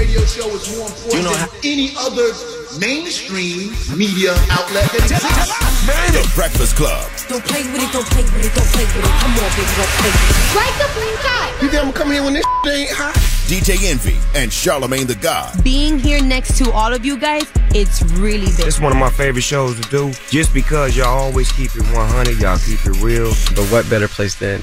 radio show is more important you know than any other mainstream media outlet that exists. The Breakfast Club. Don't play with it, don't play with it, don't play with it. Come on, baby, don't play with it. Strike the blue shot. You think I'm coming here when this ain't hot? DJ Envy and Charlemagne the God. Being here next to all of you guys, it's really big. It's one of my favorite shows to do just because y'all always keep it 100, y'all keep it real. But what better place than,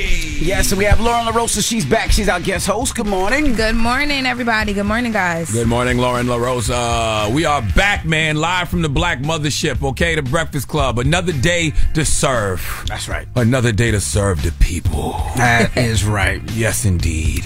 Yes, and we have Lauren LaRosa. She's back. She's our guest host. Good morning. Good morning, everybody. Good morning, guys. Good morning, Lauren LaRosa. We are back, man, live from the Black Mothership, okay? The Breakfast Club. Another day to serve. That's right. Another day to serve the people. That is right. Yes, indeed.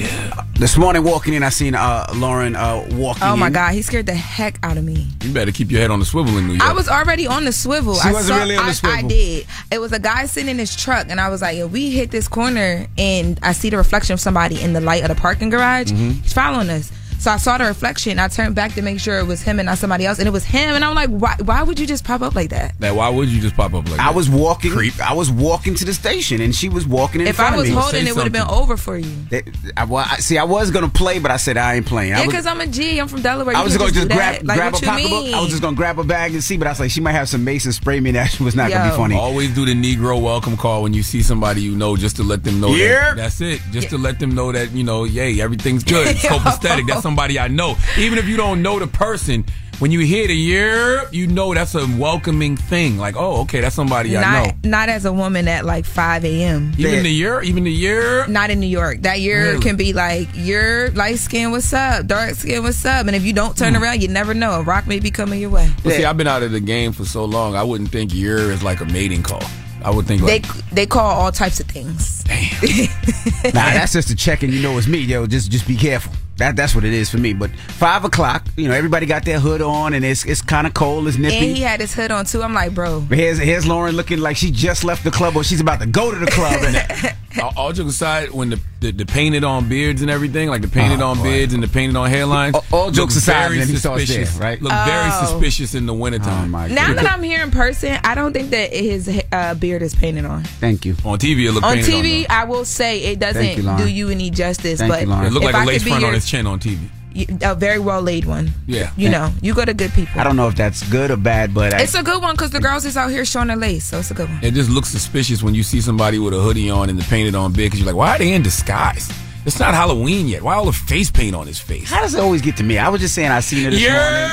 This morning, walking in, I seen uh, Lauren uh, walking Oh, my in. God. He scared the heck out of me. You better keep your head on the swivel in New York. I was already on the swivel. She I wasn't saw- really on the I- swivel. I did. It was a guy sitting in his truck, and I was like, if we hit this corner and I see the reflection of somebody in the light of the parking garage, Mm-hmm. he's following us. So I saw the reflection. I turned back to make sure it was him and not somebody else, and it was him. And I'm like, why? Why would you just pop up like that? Man, why would you just pop up like that? I was walking. Creep. I was walking to the station, and she was walking in If front I was of me. holding, Say it would have been over for you. That- I, well, I- see, I was gonna play, but I said I ain't playing. I Yeah, because I'm a G. I'm from Delaware. I You was can gonna just do grab. Like, grab a pocketbook. mean? I was just gonna grab a bag and see, but I was like, she might have some mason spray me. That was not gonna be funny. Always do the Negro welcome call when you see somebody you know, just to let them know Yeah. that that's it. Just to let them know that you know, yay, everything's good. It's copacetic. That's some somebody I know. Even if you don't know the person, when you hear the year, you know that's a welcoming thing. Like, oh, okay, that's somebody I know. Not, not as a woman at like 5 a.m. Even the year, even the year. Not in New York. That year Really? can be like, you're light skin, what's up? Dark skin, what's up? And if you don't turn Hmm. around, you never know. A rock may be coming your way. But see, I've been out of the game for so long. I wouldn't think year is like a mating call. I would think They like they call all types of things. Nah, that's just a check and you know it's me, yo. Just just be careful. That that's what it is for me. But five o'clock, you know, everybody got their hood on and it's it's kind of cold, it's nippy. And he had his hood on too. I'm like, bro. Here's here's Lauren looking like she just left the club or she's about to go to the club. And all, all jokes aside, when the, the the painted on beards and everything, like the painted Oh, on boy. beards and the painted on hairlines, All- all jokes aside, very then he starts suspicious, there, right? Look very Oh. suspicious in the wintertime. Oh, Now that I'm here in person, I don't think that his uh, beard is painted on. Thank you. On TV, it look on painted TV, on. I will say it doesn't you, do you any justice. Thank but you, It looked like I a could lace be front on his chin on TV. You- a very well laid one. Yeah. You know, you go to good people. I don't know if that's good or bad, but I, It's a good one because the girls is out here showing their lace, so it's a good one. It just looks suspicious when you see somebody with a hoodie on and the painted on beard because you're like, why are they in disguise? It's not Halloween yet. Why all the face paint on his face? how does it always get to me? I was just saying I seen it this morning.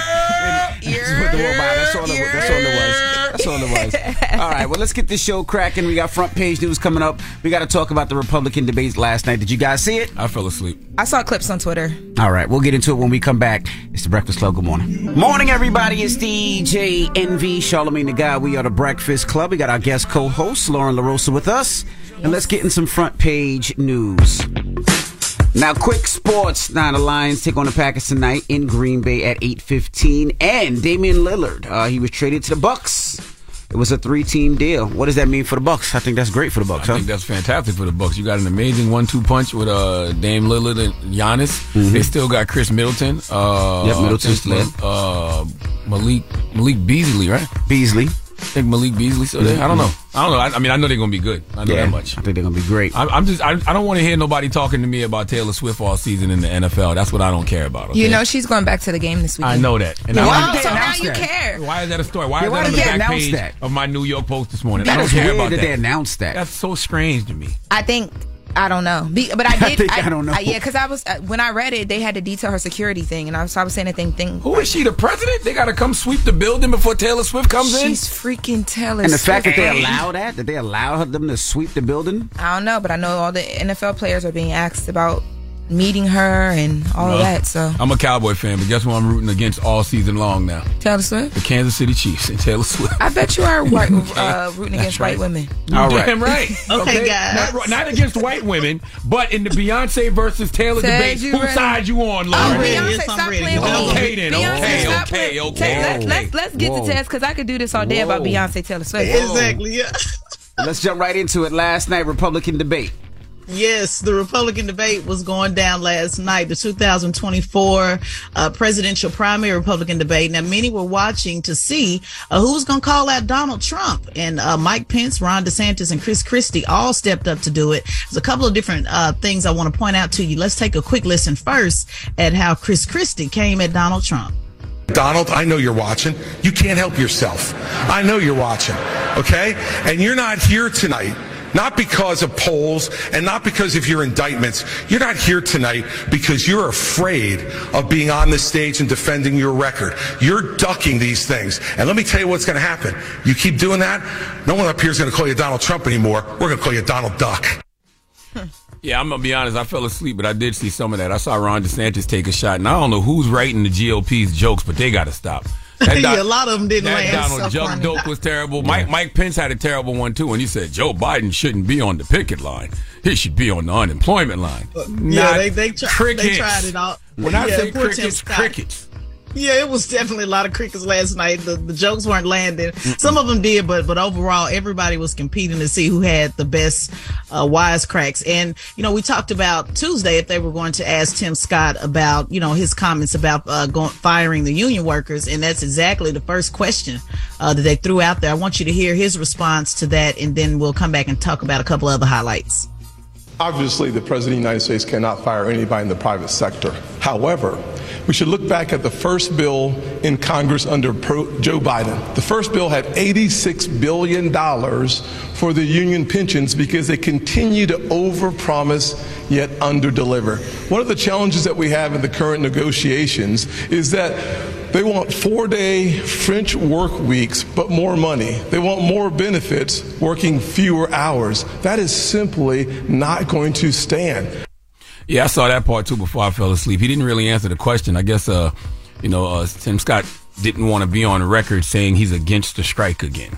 Just put the word. That's all, it, that's all it was. That's all it was. All right, well, let's get this show cracking. We got front page news coming up. We got to talk about the Republican debates last night. Did you guys see it? I fell asleep. I saw clips on Twitter. All right, we'll get into it when we come back. It's the Breakfast Club. Good morning. Morning, everybody. It's DJ Envy, Charlemagne the Guy. We are the Breakfast Club. We got our guest co host, Lauren LaRosa, with us. And let's get in some front page news. Now, quick sports. Now, the Lions take on the Packers tonight in Green Bay at 8.15. And Damian Lillard, uh, he was traded to the Bucks. It was a three-team deal. What does that mean for the Bucks? I think that's great for the Bucks, I huh? think that's fantastic for the Bucks. You got an amazing one-two punch with uh, Dame Lillard and Giannis. They still got Khris Middleton. Uh, Mm-hmm. Yep, Middleton's Uh, Malik Malik Beasley, right? Beasley. I think Malik Beasley still there. I don't know. I don't know. I, I mean, I know they're gonna be good. I know Yeah, that much. I think they're going to be great. I'm, I'm just. I, I don't want to hear nobody talking to me about Taylor Swift all season in the NFL. That's what I don't care about. Okay? You know she's going back to the game this week. I know that. And Well, I, so now you that? care. why is that a story? Why Yeah, is why that on the back page that? of my New York Post this morning? That I don't care weird about that that. they announced that. That's so strange to me. I think I don't know, Be, but I did. think I don't know. yeah, because I was uh, when I read it, they had to detail her security thing, and I was, so I was saying the thing thing. Who is she? The president? They got to come sweep the building before Taylor Swift comes in. She's freaking Taylor. And the fact that they allow that, that they allow them to sweep the building. I don't know, but I know all the NFL players are being asked about meeting her and all of that. So I'm a Cowboy fan, but guess what? I'm rooting against all season long now? Taylor Swift. The Kansas City Chiefs and Taylor Swift. I bet you are white, uh, rooting against right. white women. All right. Damn right. Okay, guys. Not, not against white women, but in the Beyonce versus Taylor Said debate, you whose side you on, Oh, Lauren? Beyonce, stop playing with me. Okay then, Beyonce, okay, stop okay, okay. Let's, let's, let's get Whoa. to test because I could do this all day about Beyonce Taylor Swift. Exactly. Yeah. Let's jump right into it. Last night, Republican debate. Yes, the Republican debate was going down last night, the 2024 uh, presidential primary Republican debate. Now, many were watching to see uh, who was going to call out Donald Trump. And uh, Mike Pence, Ron DeSantis, and Chris Christie all stepped up to do it. There's a couple of different uh, things I want to point out to you. Let's take a quick listen first at how Chris Christie came at Donald Trump. Donald, I know you're watching. You can't help yourself. I know you're watching, okay? And you're not here tonight, not because of polls and not because of your indictments. You're not here tonight because you're afraid of being on the stage and defending your record. You're ducking these things. And let me tell you what's going to happen. You keep doing that, no one up here is going to call you Donald Trump anymore. We're going to call you Donald Duck. Yeah, I'm gonna be honest. I fell asleep, but I did see some of that. I saw Ron DeSantis take a shot, and I don't know who's writing the GOP's jokes, but they got to stop. That yeah, a lot of them didn't that land. Donald so joke, funny. dope was terrible. Mike Mike Pence had a terrible one too, and he said Joe Biden shouldn't be on the picket line. He should be on the unemployment line. Yeah, Not they they, try, they tried it out. When I say crickets, crickets. Yeah, it was definitely a lot of crickets last night. The, the jokes weren't landing. Some of them did, but but overall, everybody was competing to see who had the best uh, wisecracks. And you know, we talked about Tuesday if they were going to ask Tim Scott about you know his comments about uh, going firing the union workers, and that's exactly the first question uh, that they threw out there. I want you to hear his response to that, and then we'll come back and talk about a couple other highlights. Obviously, the President of the United States cannot fire anybody in the private sector. However, we should look back at the first bill in Congress under Joe Biden. The first bill had $86 billion for the union pensions because they continue to overpromise yet underdeliver. One of the challenges that we have in the current negotiations is that they want four day French work weeks, but more money. They want more benefits, working fewer hours. That is simply not going to stand. Yeah, I saw that part too before I fell asleep. He didn't really answer the question. I guess, uh, you know, uh, Tim Scott didn't want to be on record saying he's against the strike again.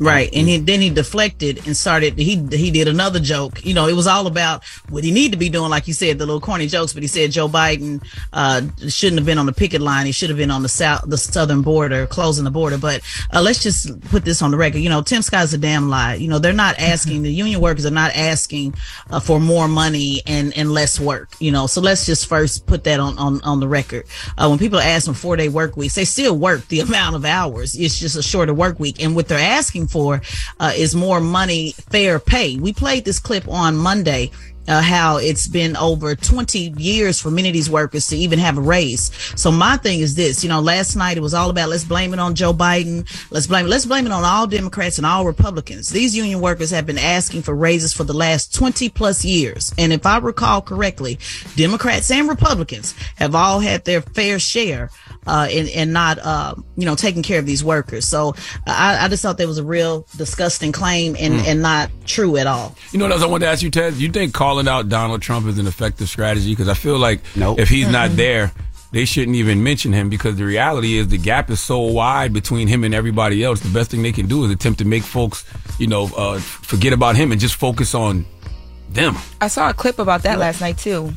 Right, and he, then he deflected and started. He he did another joke. You know, it was all about what he needed to be doing, like you said, the little corny jokes. But he said Joe Biden uh, shouldn't have been on the picket line. He should have been on the south, the southern border, closing the border. But uh, let's just put this on the record. You know, Tim Scott's a damn lie. You know, they're not asking the union workers are not asking uh, for more money and and less work. You know, so let's just first put that on on on the record. Uh, when people ask for four day work weeks, they still work the amount of hours. It's just a shorter work week, and what they're asking for uh, is more money, fair pay. We played this clip on Monday. Uh, how it's been over 20 years for many of these workers to even have a raise. So my thing is this, you know, last night it was all about let's blame it on Joe Biden. Let's blame let's blame it on all Democrats and all Republicans. These union workers have been asking for raises for the last 20 plus years. And if I recall correctly, Democrats and Republicans have all had their fair share uh, and, and not, uh, you know, taking care of these workers. So I, I just thought that was a real disgusting claim and, Mm. and not true at all. You know what else I wanted to ask you, Ted? You think calling out Donald Trump is an effective strategy? Because I feel like if he's not there, they shouldn't even mention him because the reality is the gap is so wide between him and everybody else. The best thing they can do is attempt to make folks, you know, uh, forget about him and just focus on them. I saw a clip about that last night too.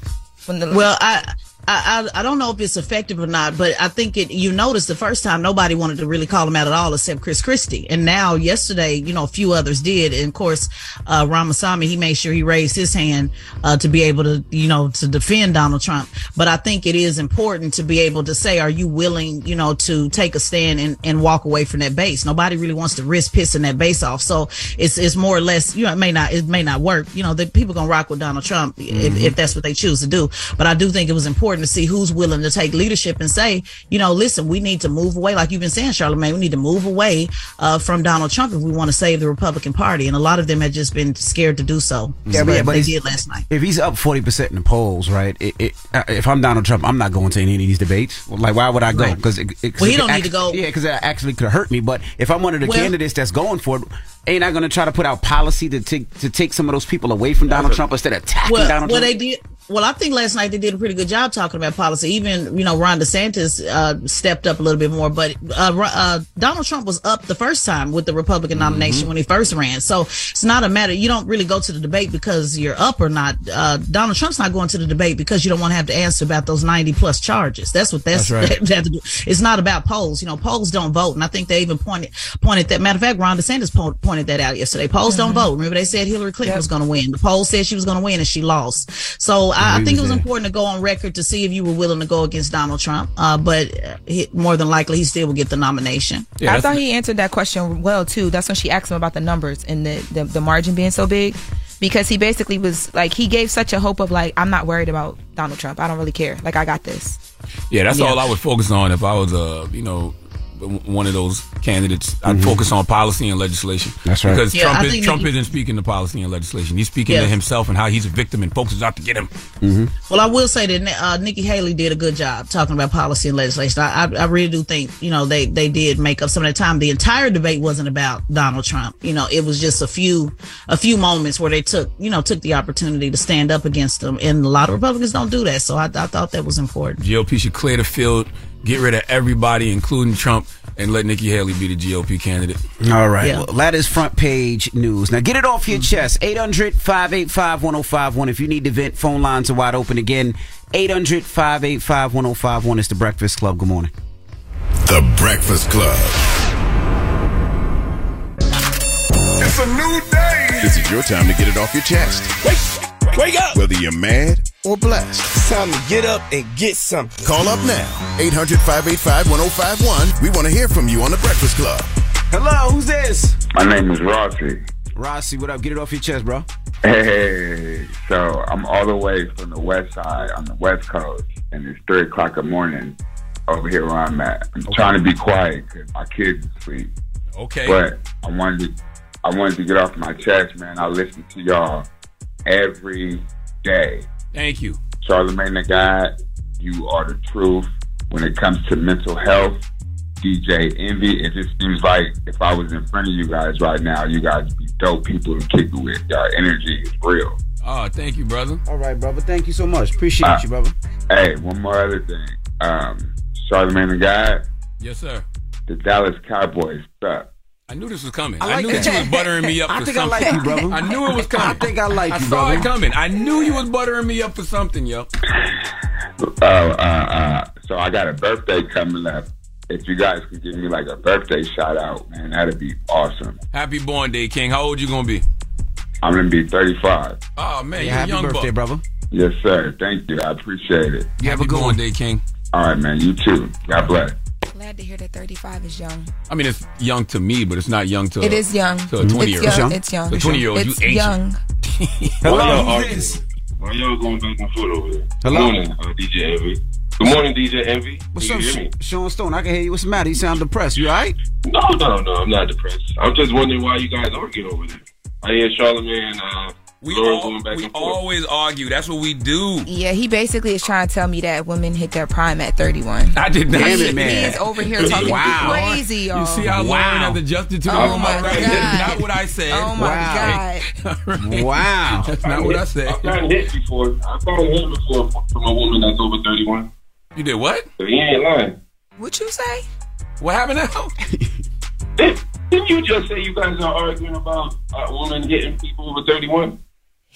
When the Well, I, I, I don't know if it's effective or not, but I think it. You noticed the first time nobody wanted to really call him out at all except Chris Christie, and now yesterday, you know, a few others did, and of course, uh, Ramaswamy he made sure he raised his hand uh, to be able to, you know, to defend Donald Trump. But I think it is important to be able to say, are you willing, you know, to take a stand and, and walk away from that base? Nobody really wants to risk pissing that base off, so it's it's more or less, you know, it may not it may not work. You know, the people gonna rock with Donald Trump if, Mhm. if that's what they choose to do. But I do think it was important to see who's willing to take leadership and say, you know, listen, we need to move away, like you've been saying, Charlemagne, we need to move away uh, from Donald Trump if we want to save the Republican Party. And a lot of them had just been scared to do so. Yeah, but, they- but they did last night. If he's up forty percent in the polls, right? It, it, uh, if I'm Donald Trump, I'm not going to any of these debates. Like, why would I go? Right. Because Well, he don't need to go- Yeah, because it actually could hurt me. But if I'm one of the Well- candidates that's going for it, ain't I going to try to put out policy to take to take some of those people away from Donald Trump instead of attacking well, Donald well, Trump? they did. Well, I think last night they did a pretty good job talking about policy. Even you know Ron DeSantis uh, stepped up a little bit more, but uh, uh, Donald Trump was up the first time with the Republican nomination when he first ran. So it's not a matter. You don't really go to the debate because you're up or not. Uh, Donald Trump's not going to the debate because you don't want to have to answer about those 90 plus charges. That's what that's, That's right. they have to do. It's not about polls. You know, polls don't vote, and I think they even pointed pointed that. Matter of fact, Ron DeSantis po- pointed that out yesterday. Polls don't vote. Remember, they said Hillary Clinton was going to win. The polls said she was going to win, and she lost. So I, I think it was there. important to go on record to see if you were willing to go against Donald Trump. Uh, but uh, he, more than likely, he still will get the nomination. I thought he answered that question well too. That's when she asked him about the numbers and the, the the margin being so big, because he basically was like he gave such a hope of like I'm not worried about Donald Trump. I don't really care. Like I got this. Yeah, that's Yeah. all I would focus on if I was, uh, you know, w- one of those candidates. I'd focus on policy and legislation. That's right. Because Yeah, Trump, is, think Trump Nikki- isn't speaking to policy and legislation. He's speaking Yeah. to himself and how he's a victim and folks is out to get him. Well, I will say that uh, Nikki Haley did a good job talking about policy and legislation. I, I, I really do think you know they they did make up some of the time. The entire debate wasn't about Donald Trump. You know, it was just a few a few moments where they took you know took the opportunity to stand up against them, and a lot of Republicans don't do that. So I, I thought that was important. GOP should clear the field, get rid of everybody, including Trump, and let Nikki Haley be the GOP candidate. All right. Yeah. Well, that is front page news. Now get it off your chest. 800 585 1051. If you need to vent, phone lines are wide open again. 800 585 1051. It's the Breakfast Club. Good morning. The Breakfast Club. It's a new day. This is your time to get it off your chest. Wake, wake up. Whether you're mad or blessed. It's time to get up and get something. Call up now. 800 585 1051. We want to hear from you on The Breakfast Club. Hello, who's this? My name is Rossi. Rossi, what up? Get it off your chest, bro. Hey, so I'm all the way from the west side on the west coast, and it's three o'clock in the morning over here where I'm at. I'm trying to be quiet because my kids are asleep. Okay. But I wanted to, I wanted to get off my chest, man. I listen to y'all every day. Thank you. Charlemagne the God, you are the truth. When it comes to mental health, DJ Envy, it just seems like if I was in front of you guys right now, you guys would be dope people to kick it with. Your energy is real. Oh, thank you, brother. All right, brother. Thank you so much. Appreciate Uh, you, brother. Hey, one more other thing. Um, Charlemagne the God, Yes, sir. the Dallas Cowboys suck. I knew this was coming. I I, knew that. that you was buttering me up I for think I something. like you, brother. I knew it was coming. I think I like you, I saw brother. it coming. I knew you was buttering me up for something, yo. Uh, uh, uh, so I got a birthday coming up. If you guys could give me like a birthday shout out, man, that'd be awesome. Happy born day, King. How old you gonna be? I'm gonna be 35. Oh man, Yeah, you're happy young birthday, buck. brother. Yes, sir. Thank you. I appreciate it. You have a good one. day, King. All right, man. You too. God bless. Glad to hear that 35 is young. I mean, it's young to me, but it's not young to. It is young. To a twenty year It's old. young. It's young. The twenty year old, you ancient. young. Hello, Why y'all who's arguing? this? Why y'all going back and forth over there? Hello? Good morning, uh, DJ Envy. Good morning, DJ Envy. What's up, you hear me? Sh- Sean Stone? I can hear you. What's the matter? You sound depressed. You all right? No, no, no. I'm not depressed. I'm just wondering why you guys arguing over there. I hear Charlemagne, uh, We, all, going back we and forth. always argue. That's what we do. Yeah, he basically is trying to tell me that women hit their prime at 31. I did not. Damn say it, man. He's over here talking Wow. crazy, y'all. You see how Wow. Lauren has adjusted to the Oh room my already? God. That's not what I said. Oh my Wow. God. Wow. That's not what I said. I've gotten hit before. I've gotten hit before from a woman that's over 31. You did what? He ain't lying. What you say? What happened now? Did, didn't you just say you guys are arguing about uh, a woman hitting people over 31?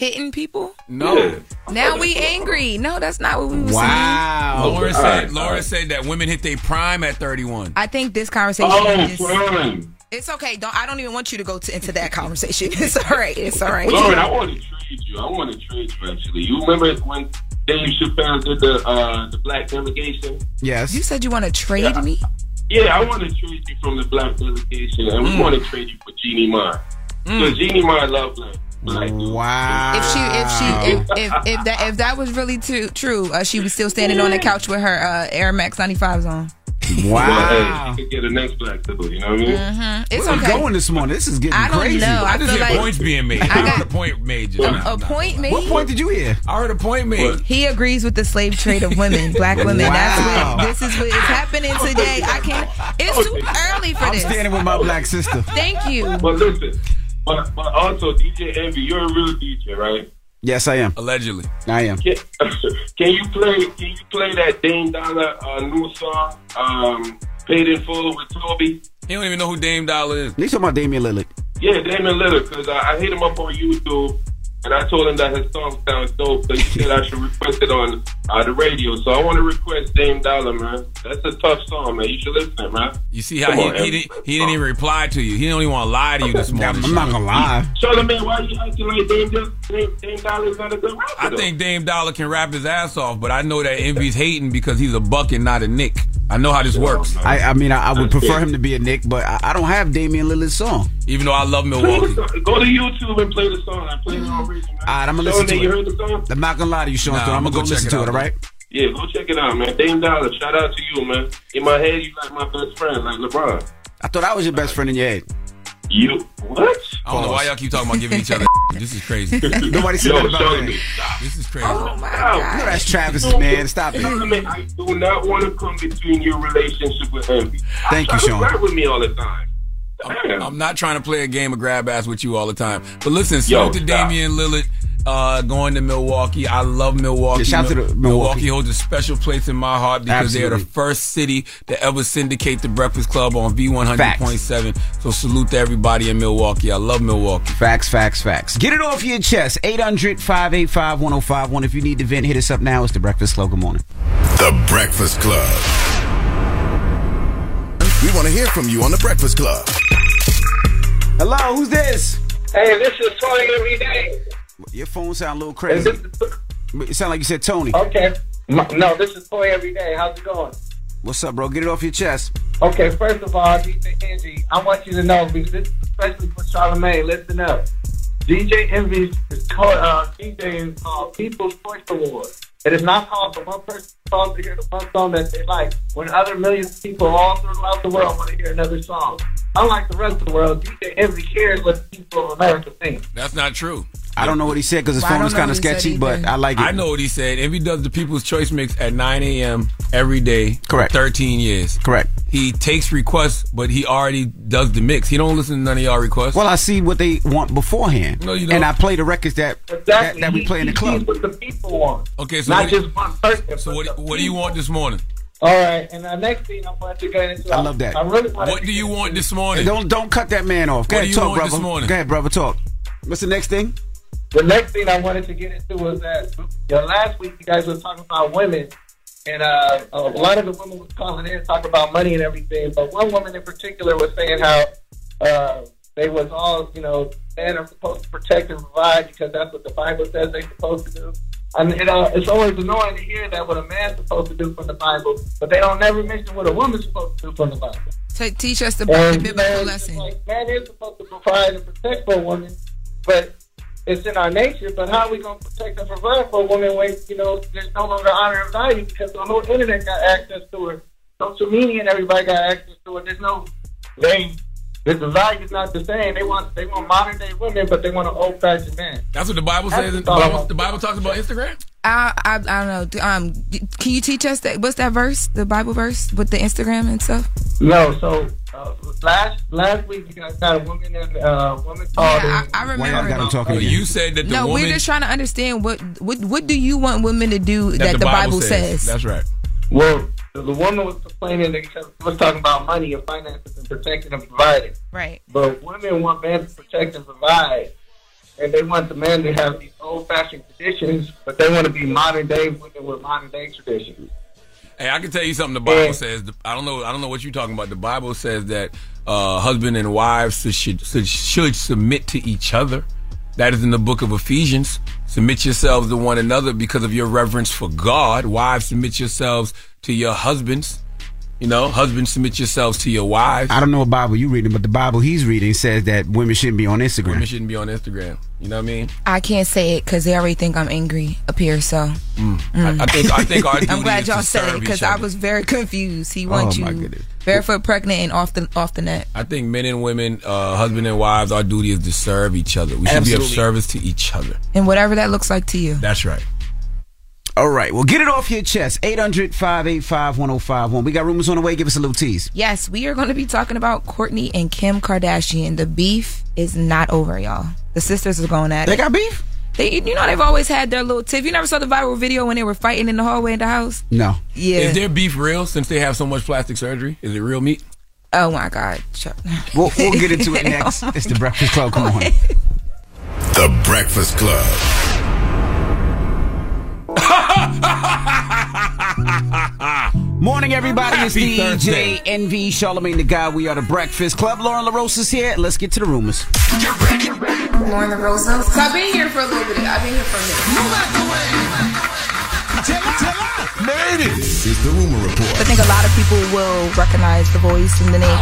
Hitting people? No. Yeah. Now we angry. No, that's not what we were saying. Wow. Lauren All said. right, Lauren all right. said that women hit their prime at 31. I think this conversation Oh, is. fine. It's okay. Don't. I don't even want you to go to, into that conversation. It's all right. It's all right. Lauren, I want to trade you. I want to trade you, actually. You remember when Dave Chappelle did the uh, the black delegation? Yes. You said you want to trade Yeah. me? Yeah, I want to trade you from the black delegation, and Mm. we want to trade you for Jeannie Mai. So Jeannie Mai love black. Black dudes. Wow. If she, if she, if, if, if that, if that was really too, true, uh, she was still standing on the couch with her uh, Air Max 95s on. Well, Wow. hey, could get a next black dude, you know what I mean? Mm-hmm. It's Where we okay. going this morning? This is getting I don't crazy. know. I I just feel hear like points being made. I, I got- heard a point made just now. a point made. What point did you hear? I heard a point made. He agrees with the slave trade of women, black women. Wow. That's what this is what is happening today. I can't It's too early for I'm this. standing with my black sister. Thank you. But listen, but, but also DJ Envy, you're a real DJ, right? Yes, I am. Allegedly. I am. Can, can you play? Can you play that Dame Dollar uh, new song, um, "Paid in Full" with Toby? He don't even know who Dame Dollar is. You talking about Damian Lillard? Yeah, Damon Lillard, because I, I hit him up on YouTube and I told him that his song sounds dope, so he said I should request it on uh, the radio. So I want to request Dame Dollar, man. That's a tough song, man. You should listen, to it, man. You see how Come he, on, he, Em. didn't, he didn't even reply to you. He don't even want to lie to you this morning. I'm not gonna lie. Charlemagne, why you acting like Dame, Dame, Dame Dollar is not a good rapper? I though? think Dame Dollar can rap his ass off, but I know that Envy's hating because he's a buck and not a Nick. I know how this works. I, I mean, I, I would prefer him to be a Nick, but I, I don't have Damian Lillard's song. Even though I love Milwaukee. Go to YouTube and play the song. I play it on radio, man. All right, I'm gonna listen to Charlemagne, you heard the song? I'm not gonna lie to you, Sean Nah, I'm I'ma go go listen to it. All right. Yeah, go check it out, man. Dame Dollar, shout out to you, man. In my head, you like my best friend, like LeBron. I thought I was your best friend in your head. You what? I don't know why y'all keep talking about giving each other. this is crazy. Nobody said Yo, that about me. This is crazy. Oh my You know god. that's Travis's man. Stop it. Charlemagne, I do not want to come between your relationship with Envy. Thank I you, try to Sean. flirt with me all the time. Damn. I'm not trying to play a game of grab ass with you all the time. But listen, Yo, salute to stop. Damian Lillard uh, going to Milwaukee. I love Milwaukee. Yeah, shout out to the Milwaukee. holds a special place in my heart because they're the first city to ever syndicate the Breakfast Club on V100.7. So salute to everybody in Milwaukee. I love Milwaukee. Facts, facts, facts. Get it off your chest. 800 585 1051. If you need to vent, hit us up now. It's the Breakfast Club. Good morning. The Breakfast Club. We want to hear from you on The Breakfast Club. Hello, who's this? Hey, this is Tony every day. Your phone sound a little Is crazy. this- It sound like you said Tony. okay. M- No, this is Toy every day. How's it going? What's up, bro? Get it off your chest. Okay, first of all, DJ Envy, I want you to know because this is especially for Charlemagne. Listen up. DJ Envy is called uh, DJ called People's Choice Award. It is not called for one person supposed to hear the one song that they like when other millions of people all throughout the world want to hear another song. Unlike the rest of the world, DJ Envy cares what the people of America think. That's not true. I don't know what he said because his Well, phone was kind of what he said sketchy, but. I like it. I know what he said. If he does the People's Choice Mix at 9 a.m. every day, Correct. 13 years. Correct. He takes requests, but he already does the mix. He don't listen to none of y'all requests. Well, I see what they want beforehand. No, you don't. And I play the records that that, that we play in the club. What the people want. Okay, so Not what do you- just one person. So what, what do you want this morning? All right, and the next thing I'm want to get into. I love that. I really want What do you want this morning? Don't don't cut that man off. Go What ahead, do you talk, want brother. this morning? Go ahead, brother. Talk. What's the next thing? The next thing I wanted to get into was that you know, last week you guys were talking about women, and uh, a lot of the women was calling in talking about money and everything. But one woman in particular was saying how uh, they was all you know men are supposed to protect and provide because that's what the Bible says they're supposed to do. And it, uh, it's always annoying to hear that what a man's supposed to do from the Bible, but they don't never mention what a woman's supposed to do from the Bible. Teach us the, And, the biblical man, lesson. Like, man is supposed to provide and protect for a woman, but it's in our nature. But how are we going to protect and provide for a woman when, you know, there's no longer honor and value because the whole internet got access to her. Social media and everybody got access to it. There's no, they, the the value's not the same. They want, they want modern day women, but they want an old fashioned man. That's what the Bible says. the The Bible, the Bible talks about Instagram. I, I I don't know. Um, can you teach us that? What's that verse? The Bible verse with the Instagram and stuff. No, so uh, last last week you guys got a woman and uh, woman called. Yeah, in. I, I remember. You said that the no, woman we're just trying to understand what what what do you want women to do that, that the, Bible, says. That's right. Well, the, the woman was complaining because was talking about money and finances and protecting and providing. Right. But women want men to protect and provide, and they want the men to have these old fashioned traditions, but they want to be modern day women with modern day traditions. Hey, I can tell you something. The Bible says. I don't know. I don't know what you're talking about. The Bible says that uh, husband and wives should, should should submit to each other. That is in the book of Ephesians. Submit yourselves to one another because of your reverence for God. Wives, submit yourselves to your husbands. You know, husbands, submit yourselves to your wives. I don't know what Bible you're reading, but the Bible he's reading says that women shouldn't be on Instagram. Women shouldn't be on Instagram. You know what I mean? I can't say it because they already think I'm angry up here. So Mm. I, I think. I think our I'm glad is y'all to said it because I was very confused. He wants Oh, you goodness. barefoot, pregnant, and off the off the net. I think men and women, uh, husband and wives, our duty is to serve each other. We should be of service to each other. And whatever that looks like to you. That's right. All right, well, get it off your chest. 800 585 1051. We got rumors on the way. Give us a little tease. Yes, we are going to be talking about Kourtney and Kim Kardashian. The beef is not over, y'all. The sisters are going at They it. got beef? They, you know, they've always had their little tiff. You never saw the viral video when they were fighting in the hallway in the house? No. Yeah. Is their beef real since they have so much plastic surgery? Is it real meat? Oh my God. Shut- We'll, we'll get into it next. it's the Breakfast Club. Come on. The Breakfast Club. Morning, everybody. It's Happy DJ Envy Charlemagne the Guy. We are the Breakfast Club. Lauren LaRosa is here. Let's get to the rumors. Lauren LaRosa. So I've been here for a little bit. I've been here for a minute. Made it. This is the rumor report I think a lot of people will recognize the voice and the name.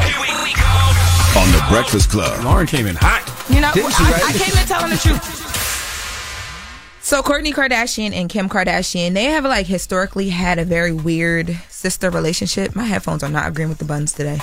on the Breakfast Club. Lauren came in hot. You know, Didn't she, I, right? I came in telling the truth. So Kourtney Kardashian and Kim Kardashian, they have like historically had a very weird sister relationship. My headphones are not agreeing with the buttons today.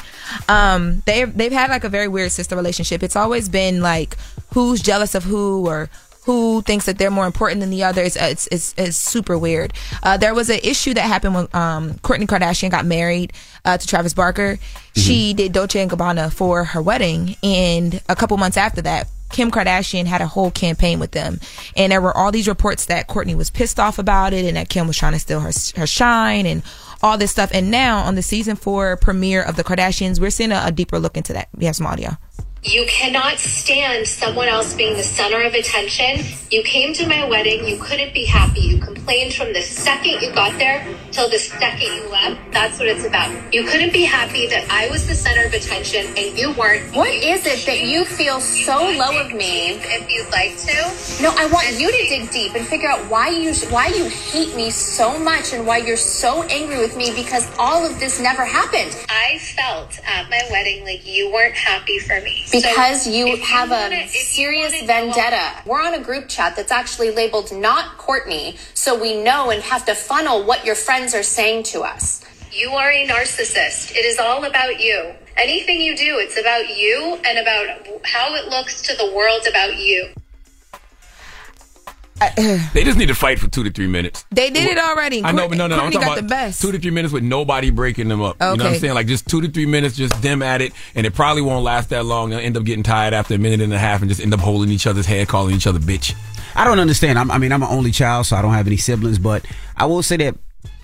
Um, they've they've had like a very weird sister relationship. It's always been like who's jealous of who or who thinks that they're more important than the other. It's it's it's, it's super weird. Uh, there was an issue that happened when um, Kourtney Kardashian got married uh, to Travis Barker. She did Dolce and Gabbana for her wedding, and a couple months after that, Kim Kardashian had a whole campaign with them, and there were all these reports that Kourtney was pissed off about it, and that Kim was trying to steal her her shine, and all this stuff. And now on the season four premiere of the Kardashians, we're seeing a, a deeper look into that. We have some audio. You cannot stand someone else being the center of attention. You came to my wedding, you couldn't be happy. You complained from the second you got there till the second you left. That's what it's about. You couldn't be happy that I was the center of attention and you weren't. What is it that you feel so low of me? If you'd like to. No, I want you to dig deep and figure out why you why you hate me so much and why you're so angry with me because all of this never happened. I felt at my wedding like you weren't happy for me. Because you have a serious vendetta. We're on a group chat that's actually labeled not Kourtney, so we know and have to funnel what your friends are saying to us. You are a narcissist. It is all about you. Anything you do, it's about you and about how it looks to the world about you. They just need to fight for two to three minutes. They did it already. I know, but no, no, I'm talking got about the best. two to three minutes with nobody breaking them up. You know what I'm saying? Like just two to three minutes, just them at it, and it probably won't last that long. They'll end up getting tired after a minute and a half, and just end up holding each other's head, calling each other bitch. I don't understand. I'm, I mean, I'm an only child, so I don't have any siblings, but I will say that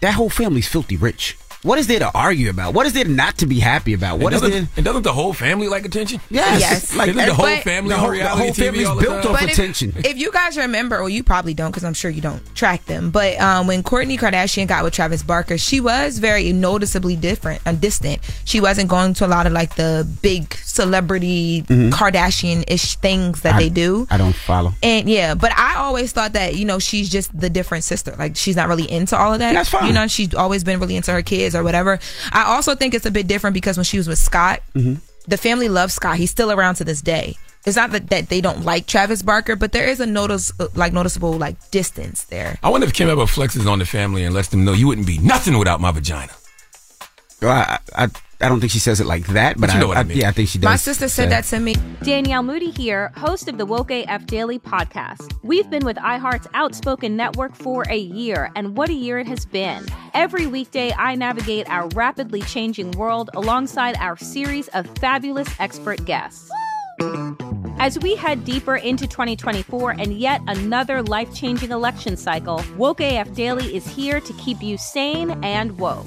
that whole family's filthy rich. What is there to argue about? What is there not to be happy about? What and is doesn't, there? and doesn't the whole family like attention? Yes. Yes. Like, Isn't the whole family the whole- the reality whole family's all built time? off But attention. if, if you guys remember, well, you probably don't because I'm sure you don't track them. But um, when Kourtney Kardashian got with Travis Barker, she was very noticeably different and distant. She wasn't going to a lot of like the big celebrity Mhm. Kardashian ish things that I- they do. I don't follow. And yeah, but I always thought that you know she's just the different sister. Like she's not really into all of that. That's fine. You know, she's always been really into her kids or whatever. I also think it's a bit different because when she was with Scott, Mhm. the family loves Scott. He's still around to this day. It's not that, that they don't like Travis Barker, but there is a notice like noticeable like distance there. I wonder if Kim ever flexes on the family and lets them know you wouldn't be nothing without my vagina. Well, I, I, I don't think she says it like that, but, But you know I, what I I- mean. yeah, I think she does. My sister said say- that to me. Danielle Moody here, host of the Woke AF Daily podcast. We've been with iHeart's Outspoken Network for a year, and what a year it has been. Every weekday, I navigate our rapidly changing world alongside our series of fabulous expert guests. As we head deeper into 2024 and yet another life changing election cycle, Woke AF Daily is here to keep you sane and woke.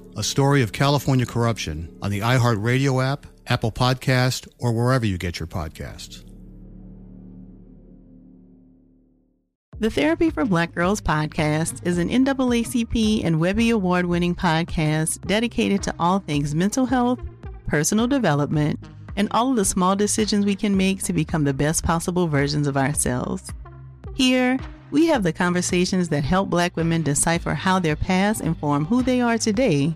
a story of California corruption on the iHeartRadio app, Apple Podcast, or wherever you get your podcasts. The Therapy for Black Girls podcast is an NAACP and Webby Award winning podcast dedicated to all things mental health, personal development, and all of the small decisions we can make to become the best possible versions of ourselves. Here, we have the conversations that help Black women decipher how their past inform who they are today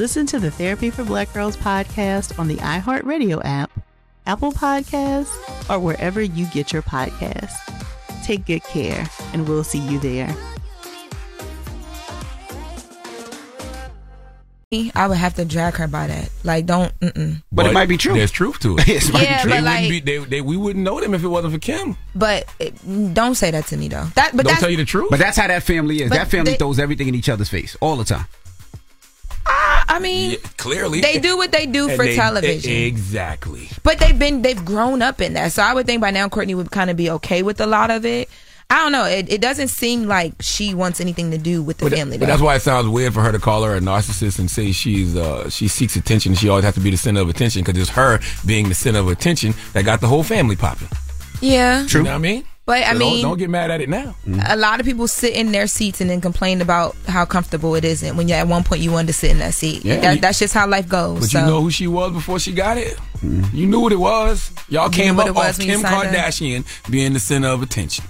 Listen to the Therapy for Black Girls podcast on the iHeartRadio app, Apple Podcasts, or wherever you get your podcasts. Take good care, and we'll see you there. I would have to drag her by that. Like, don't. Mm-mm. But, it might be true. There's truth to it. Yes, it might be Yeah, true. but They like- be, they, they, we wouldn't know them if it wasn't for Kim. But it, don't say that to me though. That, but Don't tell you the truth. But that's how that family is. But that family they- throws everything in each other's face all the time. I mean, Clearly, they do what they do And for they- television. Exactly. But they've been they've grown up in that. So I would think by now Kourtney would kind of be okay with a lot of it. I don't know. It, it doesn't seem like she wants anything to do with the But, family. but that's why it sounds weird for her to call her a narcissist and say she's uh, she seeks attention. She always has to be the center of attention because it's her being the center of attention that got the whole family popping. yeah. True. You know what I mean? But I So mean, don't, don't get mad at it now. a lot of people sit in their seats and then complain about how comfortable it isn't when you at one point you wanted to sit in that seat. Yeah, That- you- that's just how life goes. But so. you know who she was before she got it. You knew what it was. Y'all You came up off Kim signed up. Kardashian being the center of attention.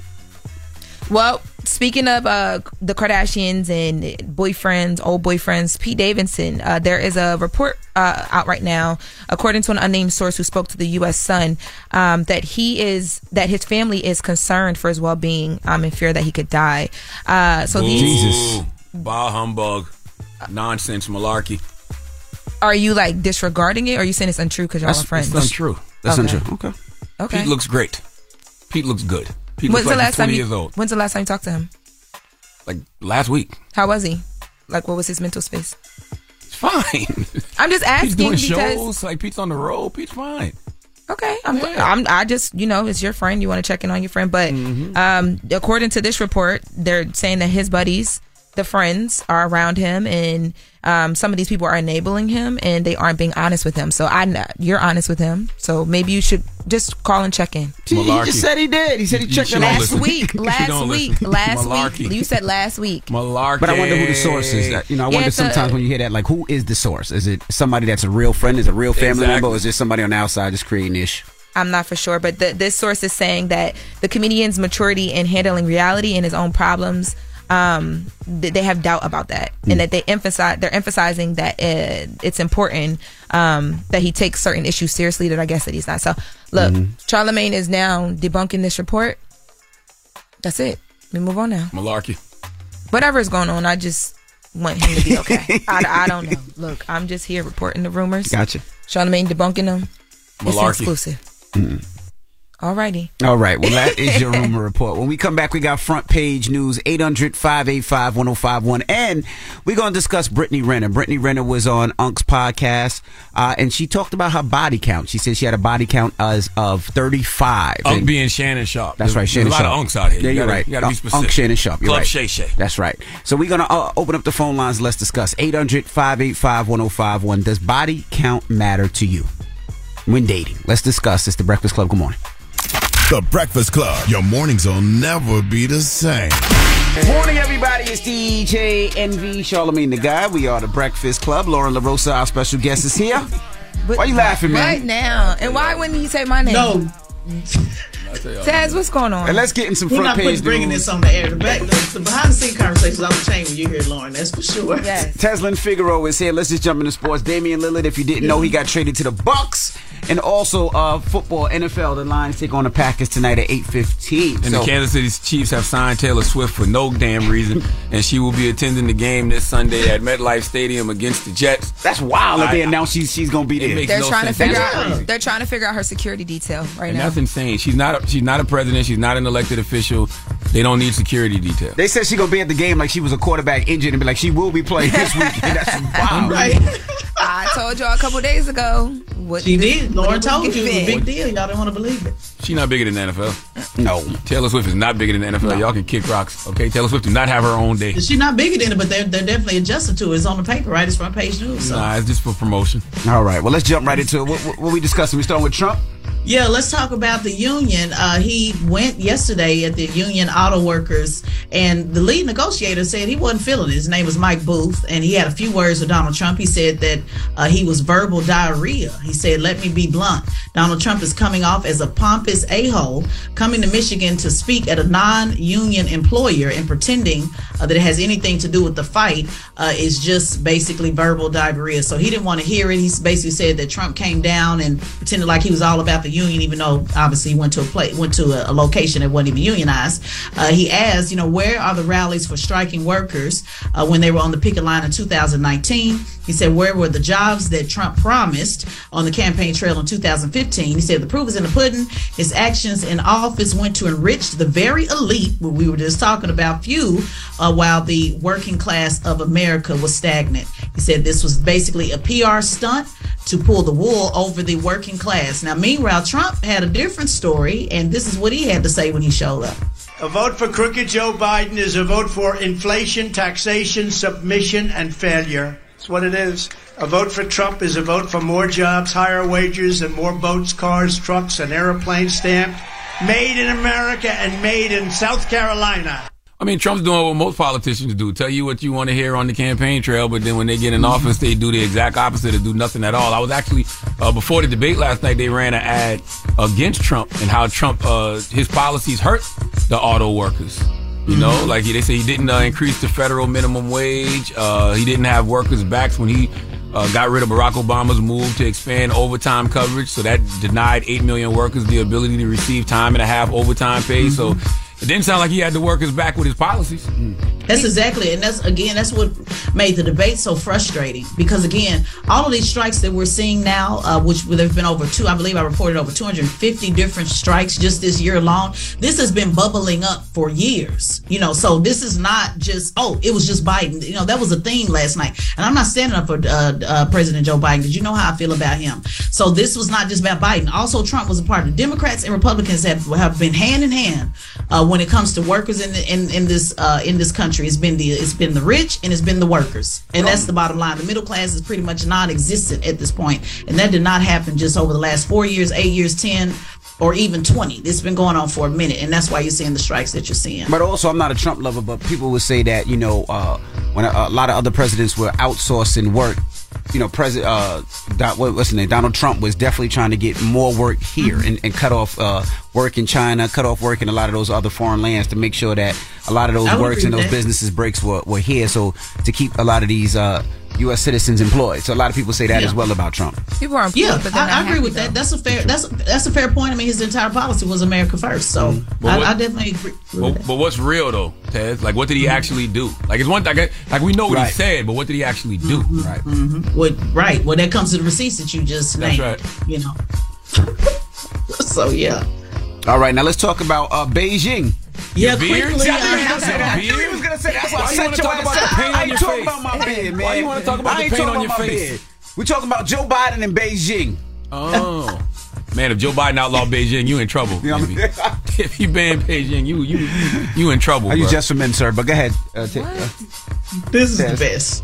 Well, speaking of uh, the Kardashians and boyfriends, old boyfriends, Pete Davidson, uh, there is a report uh, out right now, according to an unnamed source who spoke to the U.S. Sun, um, that he is that his family is concerned for his well-being, um, in fear that he could die. Uh, so these Jesus. Bah humbug. Nonsense malarkey. are you like disregarding it, or are you saying it's untrue because y'all are friends? That's untrue. That's Okay. untrue. Okay. Okay. Pete looks great. Pete looks good. Pete When's the last time 20 you? When's the last time you talked to him? Like last week. How was he? Like, what was his mental space? It's fine. I'm just Pete's asking doing because shows. Like Pete's on the road. Pete's fine. Okay, I'm, I'm. I just, you know, it's your friend. You want to check in on your friend, but um, according to this report, they're saying that his buddies, the friends, are around him, and um, some of these people are enabling him, and they aren't being honest with him. So I, you're honest with him, so maybe you should just call and check in. Malarkey. He just said he did. He said he checked you it last listen. week. Last week, listen. last Malarkey. week, you said last week. Malarkey. But I wonder who the source is. That- You know, I Yeah, wonder it's a- sometimes when you hear that, like, who is the source? Is it somebody that's a real friend? Is it a real family Exactly. member? Or is it somebody on the outside just creating ish? I'm not for sure, but the, this source is saying that the comedian's maturity in handling reality and his own problems, um, they have doubt about that, and that they emphasize they're emphasizing that uh, it's important um, that he takes certain issues seriously. That I guess that he's not. So look, Charlemagne is now debunking this report. That's it. We move on now. Malarkey. Whatever is going on, I just want him to be okay. I, I don't know. Look, I'm just here reporting the rumors. Gotcha. Charlemagne debunking them. It's Malarkey. exclusive. Alrighty. All right. Well, that is your rumor report. When we come back, we got front page news 800 585 1051. And we're going to discuss Brittany Renner. Brittany Renner was on Unk's podcast, uh, and she talked about her body count. She said she had a body count as of 35. Unk being Shannon Sharpe. That's right, There's Shannon a lot Sharpe. of unks out here. Yeah, You you're gotta- right. You gotta be specific. Unk Shannon Sharpe. You're Club right. Shay Shay. That's right. So we're gonna uh, open up the phone lines. Let's discuss 800 585 1051. Does body count matter to you when dating? Let's discuss. It's the Breakfast Club. Good morning. The Breakfast Club. Your mornings will never be the same. Morning, everybody. It's DJ Envy Charlemagne the Guy. We are the Breakfast Club. Lauren LaRosa, our special guest, is here. Why are you laughing, man? Right now. And why wouldn't he say my name? No. Taz, what's going on? And let's get in some We're front not page putting bringing news. this on the air. The, back, the, the behind the scenes conversations on the chain when you hear Lauren. That's for sure. Yes. Tezlyn Figaro is here. Let's just jump into sports. Damian Lillard, if you didn't know, he got traded to the Bucks. And also uh, football, NFL. The Lions take on the Packers tonight at eight fifteen. And the Kansas City Chiefs have signed Taylor Swift for no damn reason, and she will be attending the game this Sunday at MetLife Stadium against the Jets. That's wild that they announced she's she's gonna be there. They're no trying to figure That's out. crazy. They're trying to figure out her security detail right And now. that's insane. She's not. A, she's not a president. She's not an elected official. They don't need security detail. They said she gonna be at the game like she was a quarterback injured and be like she will be playing this weekend. That's wild. I told y'all a couple days ago. What She did. What Lauren told you it was a big deal. Y'all don't want to believe it. She's not bigger than the NFL. No. Taylor Swift is not bigger than the NFL. Y'all can kick rocks. Okay. Taylor Swift do not have her own day. She's not bigger than it, but they're, they're definitely adjusted to it. It's on the paper, right? It's front page news. So. Nah, it's just for promotion. All right. Well, let's jump right into it. What, what, what we discussing? We starting with Trump. Yeah, let's talk about the union. Uh, he went yesterday at the Union Auto Workers, and the lead negotiator said he wasn't feeling it. His name was Mike Booth, and he had a few words with Donald Trump. He said that uh, he was verbal diarrhea. He said, "Let me be blunt. Donald Trump is coming off as a pompous a-hole, coming to Michigan to speak at a non-union employer and pretending uh, that it has anything to do with the fight uh, is just basically verbal diarrhea." So he didn't want to hear it. He basically said that Trump came down and pretended like he was all about the union, even though obviously went to a place, went to a, a location that wasn't even unionized. Uh, he asked, you know, where are the rallies for striking workers uh, when they were on the picket line in 2019? He said, where were the jobs that Trump promised on the campaign trail in 2015? He said, the proof is in the pudding. His actions in office went to enrich the very elite, what we were just talking about, few, uh, while the working class of America was stagnant. He said this was basically a PR stunt to pull the wool over the working class. Now, meanwhile, Trump had a different story, and this is what he had to say when he showed up. A vote for crooked Joe Biden is a vote for inflation, taxation, submission, and failure. That's what it is. A vote for Trump is a vote for more jobs, higher wages, and more boats, cars, trucks, and airplanes stamped. Made in America and made in South Carolina. I mean, Trump's doing what most politicians do: tell you what you want to hear on the campaign trail, but then when they get in office, they do the exact opposite and do nothing at all. I was actually uh, before the debate last night. They ran an ad against Trump and how Trump uh, his policies hurt the auto workers. You know, like they say he didn't uh, increase the federal minimum wage. Uh, he didn't have workers' backs when he uh, got rid of Barack Obama's move to expand overtime coverage. So that denied 8 million workers the ability to receive time and a half overtime pay. So it didn't sound like he had to work workers back with his policies. That's exactly, and that's again, that's what made the debate so frustrating. Because again, all of these strikes that we're seeing now, uh, which there've been over two, I believe I reported over 250 different strikes just this year alone. This has been bubbling up for years, you know. So this is not just oh, it was just Biden. You know, that was a theme last night, and I'm not standing up for uh, uh, President Joe Biden because you know how I feel about him. So this was not just about Biden. Also, Trump was a part of it. Democrats and Republicans have have been hand in hand uh, when it comes to workers in the, in in this uh, in this country. It's been the it's been the rich and it's been the workers, and that's the bottom line. The middle class is pretty much non-existent at this point, and that did not happen just over the last four years, eight years, ten, or even twenty. This has been going on for a minute, and that's why you're seeing the strikes that you're seeing. But also, I'm not a Trump lover, but people would say that you know uh, when a, a lot of other presidents were outsourcing work, you know, President uh, Don, what, what's his name? Donald Trump was definitely trying to get more work here and, and cut off uh, work in China, cut off work in a lot of those other foreign lands to make sure that a lot of those works and those that. businesses breaks were, were here. So to keep a lot of these uh, U.S. citizens employed. So a lot of people say that Yeah. as well about Trump. People are employed, Yeah, but I, I agree happy, with that. That's a fair. That's that's a fair point. I mean, his entire policy was America first, so But I, what- I definitely agree. with But, that. but what's real though, Tez? Like, what did he actually do? Like, it's one thing. Like, like we know what he said, but what did he actually do? Right. Mhm. What, right. Well, that comes to the receipts that you just That's named. right. You know. so yeah. All right, now let's talk about uh, Beijing. Yeah, Your beard? quickly. See, I knew uh, you was gonna say that. I knew you was gonna say that. That's why I Why you set wanna your talk ass about the up. pain I on ain't your talking face? about my beard, man. Why you wanna talk about I the ain't pain talking on about your my face? beard. We talking about Joe Biden in Beijing. Oh. Man, if Joe Biden outlawed Beijing, you in trouble. baby. if you ban Beijing, you you you in trouble. Are you bro. just for men, sir? But go ahead. Uh, ta- uh, This is the best.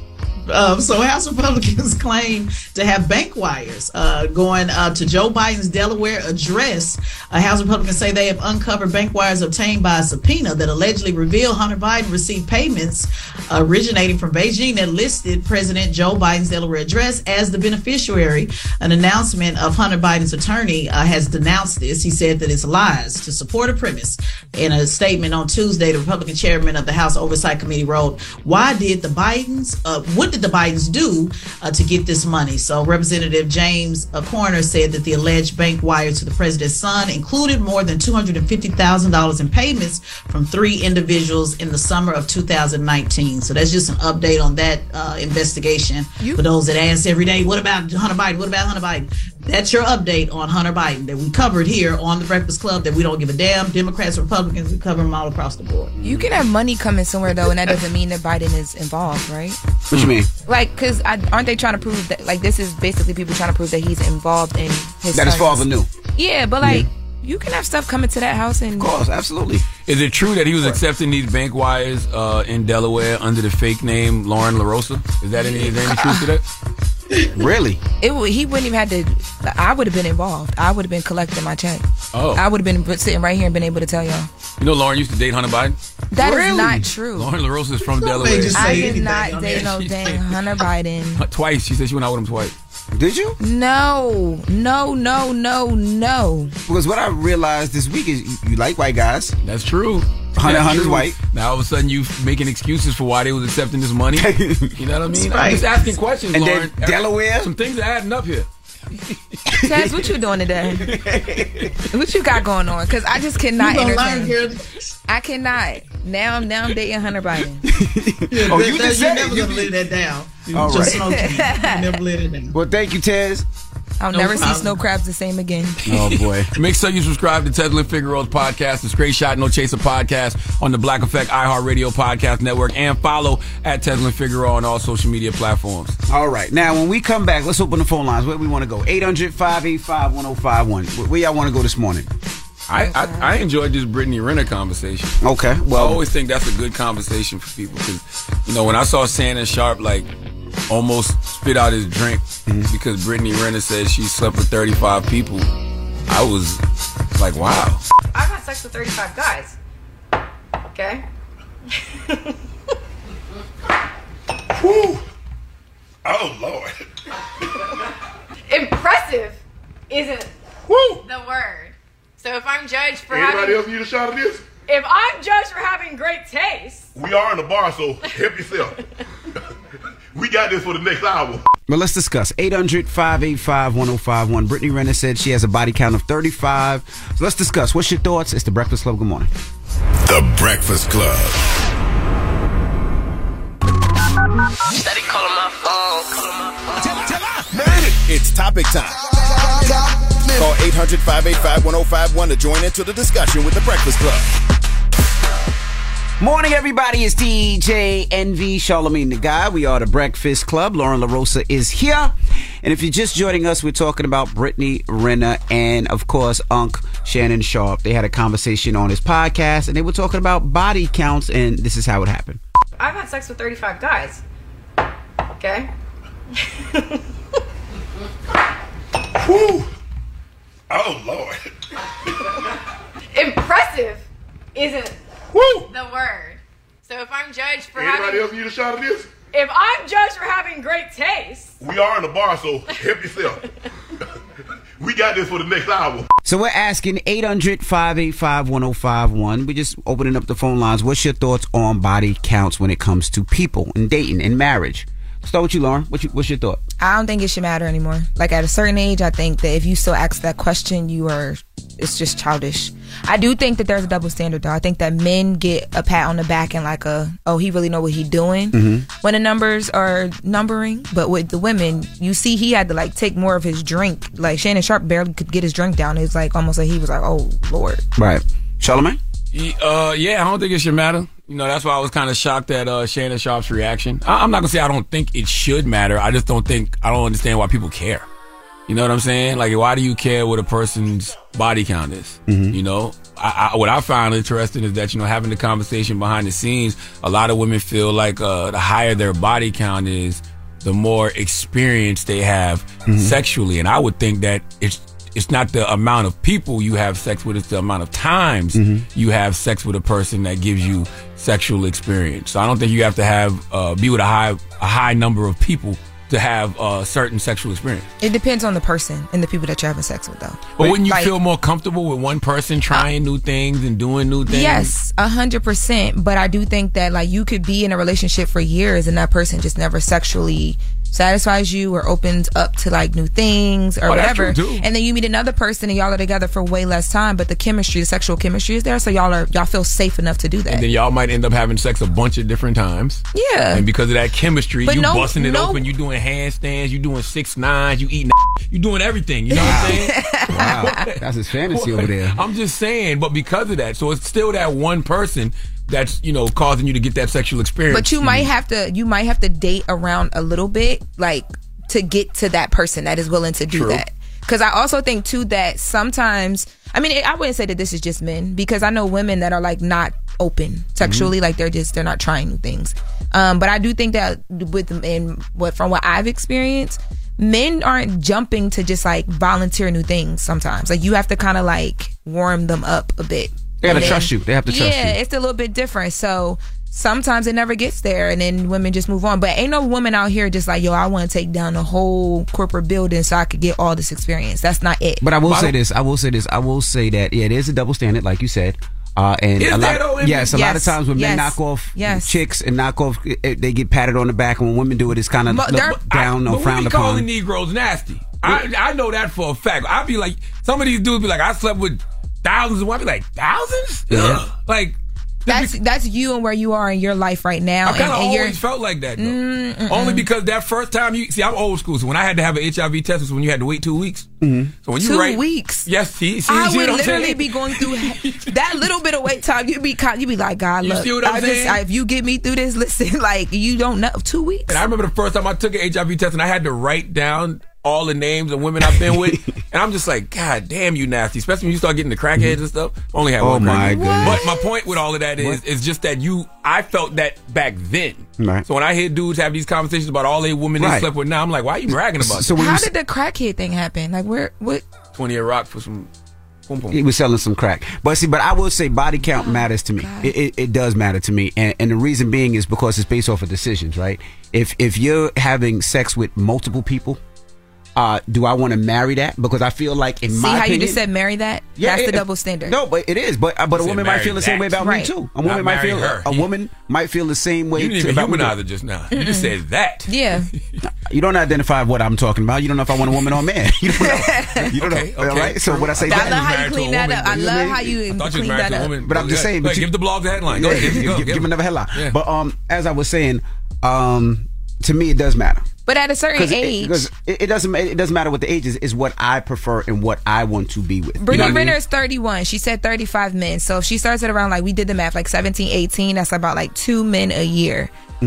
Um, so House Republicans claim to have bank wires uh, going uh, to Joe Biden's Delaware address. Uh, House Republicans say they have uncovered bank wires obtained by a subpoena that allegedly reveal Hunter Biden received payments originating from Beijing that listed President Joe Biden's Delaware address as the beneficiary. An announcement of Hunter Biden's attorney uh, has denounced this. He said that it's lies to support a premise. In a statement on Tuesday, the Republican chairman of the House Oversight Committee wrote, "Why did the Bidens? Uh, what did the Bidens do uh, to get this money?" So Representative James Corner said that the alleged bank wire to the president's son included more than two hundred and fifty thousand dollars in payments from three individuals in the summer of 2019. So that's just an update on that uh, investigation. For those that ask every day, what about Hunter Biden? What about Hunter Biden? That's your update on Hunter Biden that we covered here on the Breakfast Club. That we don't give a damn. Democrats, Republicans, we cover them all across the board. You can have money coming somewhere though, and that doesn't mean that Biden is involved, right? What you mean? Like, because aren't they trying to prove that? Like, this is basically people trying to prove that he's involved in his. That his father knew. Yeah, but like, you can have stuff coming to that house and. Of course, absolutely. Is it true that he was accepting these bank wires uh, in Delaware under the fake name Lauren LaRosa? Is that any, is there any truth to that? Really? It he wouldn't even had to. I would have been involved. I would have been collecting my check. Oh. I would have been sitting right here and been able to tell y'all. You know Lauren used to date Hunter Biden? That is Really? not true. Lauren LaRosa is from Delaware. I did not date no dang Hunter Biden. Twice. She said she went out with him twice. Did you? No, no, no, no, no. Because what I realized this week is you, you like white guys. That's true. Hunter That's Hunter's true. white. Now all of a sudden you making excuses for why they was accepting this money. you know what I mean? Right. I'm just asking questions, And then Delaware? Some things are adding up here. Taz, what you doing today? what you got going on? Because I just cannot entertain. learn, I cannot. Now, I'm now I'm dating Hunter Biden. Oh, you That- just you're said never it. You gonna live that down. You All just right. smoking. You never live it down. Well, thank you, Tez. I'll No never see snow crabs the same again. Oh boy. Make sure you subscribe to Tezlyn Figaro's podcast, the Straight Shot No Chaser podcast on the Black Effect iHeartRadio podcast network, and follow at Tezlyn Figaro on all social media platforms. All right. Now, when we come back, let's open the phone lines. Where we want to go? 800 585 1051. Where y'all want to go this morning? I, I, I enjoyed this Brittany Renner conversation. Okay. Well, I always think that's a good conversation for people because, you know, when I saw Shannon Sharpe like almost spit out his drink Mm-hmm. because Brittany Renner said she slept with 35 people, I was like, wow. I've had sex with 35 guys. Okay? Whew. Oh, Lord. Impressive isn't the word. So if I'm judged for Anybody having else need a shot of this? if I'm judged for having great taste, We are in the bar, so help yourself. we got this for the next hour. But let's discuss. 800 585 1051. Brittany Renner said she has a body count of 35. So let's discuss. What's your thoughts? It's the Breakfast Club. Good morning. The Breakfast Club. Steady calling my phone. It's topic time. Call 800 585 1051 to join into the discussion with the Breakfast Club. Morning, everybody. It's DJ Envy Charlemagne the Guy. We are the Breakfast Club. Lauren LaRosa is here. And if you're just joining us, we're talking about Brittany Renner and, of course, Unc Shannon Sharpe. They had a conversation on his podcast and they were talking about body counts, and this is how it happened. I've had sex with 35 guys. Okay? Whew. Oh, Lord. Impressive isn't the word. So if I'm judged for Anybody having else need a shot of this? if I'm judged for having great taste, We are in the bar, so help yourself. we got this for the next hour. So we're asking 800 585 1051. We're just opening up the phone lines. What's your thoughts on body counts when it comes to people and dating and marriage? Start with you, Lauren. What's your, what's your thought? I don't think it should matter anymore. Like at a certain age, I think that if you still ask that question, you are it's just childish. I do think that there's a double standard though. I think that men get a pat on the back and like a oh he really know what he doing Mm-hmm. when the numbers are numbering. But with the women, you see he had to like take more of his drink. Like Shannon Sharpe barely could get his drink down. It's like almost like he was like oh lord. Right. Charlemagne? Ye- Uh, yeah, I don't think it should matter. You know, that's why I was kind of shocked at uh, Shannon Sharpe's reaction. I- I'm not gonna say I don't think it should matter. I just don't think I don't understand why people care. You know what I'm saying? Like, why do you care what a person's body count is? You know, I, I, what I find interesting is that you know having the conversation behind the scenes, a lot of women feel like uh, the higher their body count is, the more experience they have Mm-hmm. sexually. And I would think that it's it's not the amount of people you have sex with; it's the amount of times Mm-hmm. you have sex with a person that gives you sexual experience. So I don't think you have to have uh, be with a high a high number of people to have a certain sexual experience. It depends on the person and the people that you're having sex with, though. But wouldn't you Like- feel more comfortable with one person trying new things and doing new things? Yes, a hundred percent. But I do think that like you could be in a relationship for years and that person just never sexually satisfies you or opens up to like new things or Oh, whatever. And then you meet another person and y'all are together for way less time, but the chemistry, the sexual chemistry is there, so y'all are y'all feel safe enough to do that. And then y'all might end up having sex a bunch of different times. Yeah. And because of that chemistry, But you no- busting it no- open, you doing handstands, you doing six nines, you eating, you doing everything. You know what I'm saying? Wow, that's his fantasy over there. I'm just saying, but because of that, so it's still that one person that's you know causing you to get that sexual experience. But you might have to you might have to date around a little bit, like to get to that person that is willing to do True. that. Because I also think too that sometimes I mean I wouldn't say that this is just men because I know women that are like not open sexually, like they're just they're not trying new things. Um, but I do think that with in what from what I've experienced, men aren't jumping to just like volunteer new things. Sometimes like you have to kind of like warm them up a bit. They gotta And then- trust you. They have to trust yeah, you. it's a little bit different. So sometimes it never gets there, and then women just move on. But ain't no woman out here just like, yo, I want to take down the whole corporate building so I could get all this experience. That's not it. But I will say this. I will say this. I will say that yeah, it is a double standard, like you said. Uh, and Is a lot, there, though, yes, a lot of times when men knock off Yes. chicks and knock off, it, they get patted on the back, and when women do it, it's kind of But they're- down I, or but we frowned be calling. Negroes nasty. I, I know that for a fact. I'd be like, some of these dudes be like, I slept with thousands of women. I'd like, thousands? Yeah. Like, that's that's you and where you are in your life right now. I kind of and, and you're- always felt like that. Only because that first time you see, I'm old school. So when I had to have an HIV test was when you had to wait two weeks. Mm-hmm. So when you Two write, weeks. yes, see, see, I see would what I'm literally saying? be going through that little bit of wait time. You'd be con- you'd be like, God, You look, see what I'm I just, saying? I, if you get me through this, listen, like you don't know two weeks. And I remember the first time I took an HIV test and I had to write down all the names of women I've been with. and I'm just like, God damn, you nasty. Especially when you start getting the crackheads and stuff. Only had Oh, one my crackhead. goodness. But my point with all of that is, is just that you, I felt that back then. Right. So when I hear dudes have these conversations about all the women they slept with now, I'm like, why are you bragging about So that? How did the crackhead thing happen? Like where what 20 year rock for some boom boom. He was selling some crack. But see, but I will say body count oh matters to me. It, it, it does matter to me. And, and the reason being is because it's based off of decisions, right? If if you're having sex with multiple people, uh, do I want to marry that? Because I feel like in my see my how opinion, you just said marry that? That's it- the double standard. No, but it is. But uh, but a You said woman might feel the same that. way about Right. me too. A Not woman might feel her. a woman might feel the same way. You didn't even about me. humanize it just now. You just said that. Yeah. You don't identify what I'm talking about. You don't know if I want a woman or a man. You don't know. You don't Okay, know. okay, All right. So true. when I say I that, love how you clean that up. I love how you I thought clean that a up. But I'm just saying, but give the blog the headline. Go ahead. give, another headline. But um, as I was saying, um, to me it does matter. But at a certain age, it, 'cause it, it doesn't it doesn't matter what the age is. Is what I prefer and what I want to be with. You know Brittany what I mean? Is 31. She said 35 men. So if she starts at around like we did the math, like 17, 18, that's about like two men a year. Mm-hmm.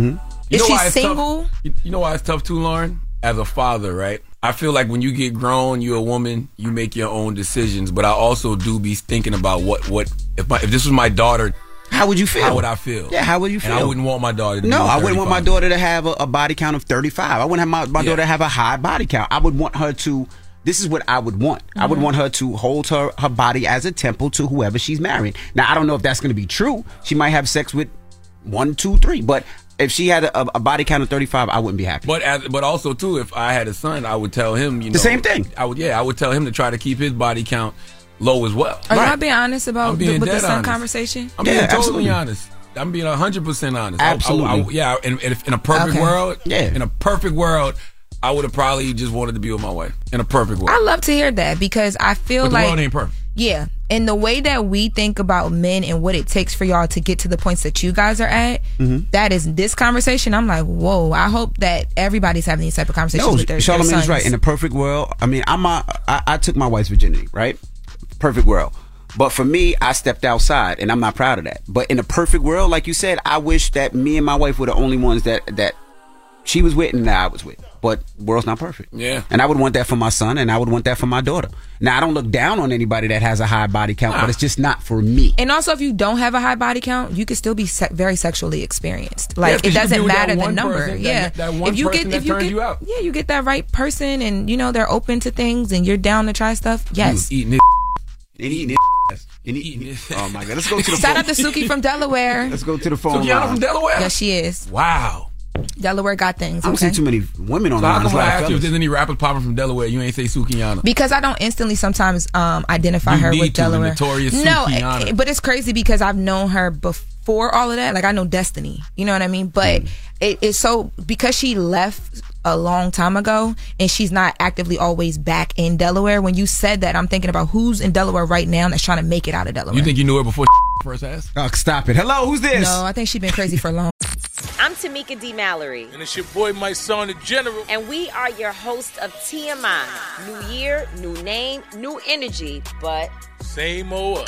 You Is know she why it's tough? single? You, you know why it's tough too, Lauren? As a father, right? I feel like when you get grown, you're a woman, you make your own decisions. But I also do be thinking about what what if my if this was my daughter, How would you feel? how would I feel? Yeah, how would you feel? And I wouldn't want my daughter to No, I wouldn't want my daughter to have a, a body count of 35. I wouldn't have my, my Yeah. daughter have a high body count. I would want her to. This is what I would want. I Mm-hmm. would want her to hold her, her body as a temple to whoever she's marrying. Now, I don't know if that's going to be true. She might have sex with one, two, three. But if she had a, a body count of 35, I wouldn't be happy. But as, but also too, if I had a son, I would tell him you know The same thing. I would yeah, I would tell him to try to keep his body count low as well. Are y'all being honest about being the, with the dead son honest. conversation? I'm Yeah, being totally absolutely. honest. I'm being hundred percent honest. I- I- Absolutely. I- yeah, in, in, in a perfect Okay. world, Yeah. in a perfect world, I would have probably just wanted to be with my wife. In a perfect world, I love to hear that because I feel but the like world ain't perfect. Yeah. And the way that we think about men and what it takes for y'all to get to the points that you guys are at, Mm-hmm. that is this conversation. I'm like, whoa, I hope that everybody's having these type of conversations No, with their, their Charlemagne sons. is right. In a perfect world, I mean, I'm a, I, I took my wife's virginity, right? Perfect world. But for me, I stepped outside, and I'm not proud of that. But in a perfect world, like you said, I wish that me and my wife were the only ones that that she was with and that I was with. But world's not perfect. Yeah. And I would want that for my son and I would want that for my daughter. Now I don't look down on anybody that has a high body count, but it's just not for me. And also, if you don't have a high body count, you can still be se- very sexually experienced. Like you it doesn't be with that matter the number. person, yeah, that one if you person get that if you get you out. yeah, you get that right person, and you know they're open to things, and you're down to try stuff. Yes. Eating it. And eating it. And eating it. Oh my god. Let's go to the Shout phone. out to Suki from Delaware. Let's go to the phone. Sukihana line. from Delaware. Yes, she is. Wow. Delaware got things. I don't Okay. see too many women on So how the line. come There's I lot of asked you if there's any rappers popping from Delaware, you ain't say Sukihana? Because I don't instantly sometimes um, identify You her need with to, the Delaware. notorious no, Sukihana. eh, but it's crazy because I've known her before all of that. Like I know Destiny, you know what I mean. But Mm. it, it's so because she left a long time ago and she's not actively always back in Delaware. When you said that, I'm thinking about who's in Delaware right now that's trying to make it out of Delaware. You think you knew her before first asked? Oh, stop it. Hello, who's this? No, I think she's been crazy for long. I'm Tamika D. Mallory. And it's your boy, Mysonne, the general. And we are your host of TMI. New year, new name, new energy, but. Same old.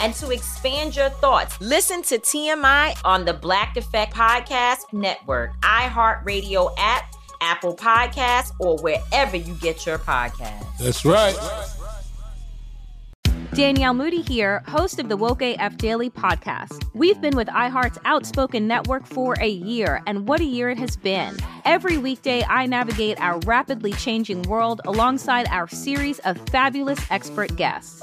and to expand your thoughts, listen to TMI on the Black Effect Podcast Network, iHeartRadio app, Apple Podcasts, or wherever you get your podcasts. That's right. Danielle Moody here, host of the Woke AF Daily podcast. We've been with iHeart's Outspoken Network for a year, and what a year it has been. Every weekday, I navigate our rapidly changing world alongside our series of fabulous expert guests.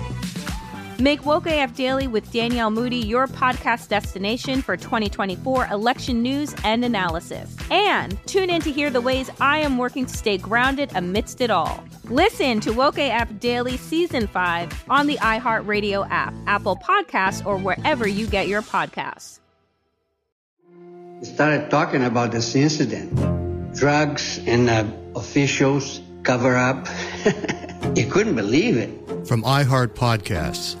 Make Woke AF Daily with Danielle Moody your podcast destination for 2024 election news and analysis. And tune in to hear the ways I am working to stay grounded amidst it all. Listen to Woke AF Daily Season 5 on the iHeartRadio app, Apple Podcasts, or wherever you get your podcasts. We started talking about this incident. Drugs and uh, officials cover up. you couldn't believe it. From iHeart Podcasts.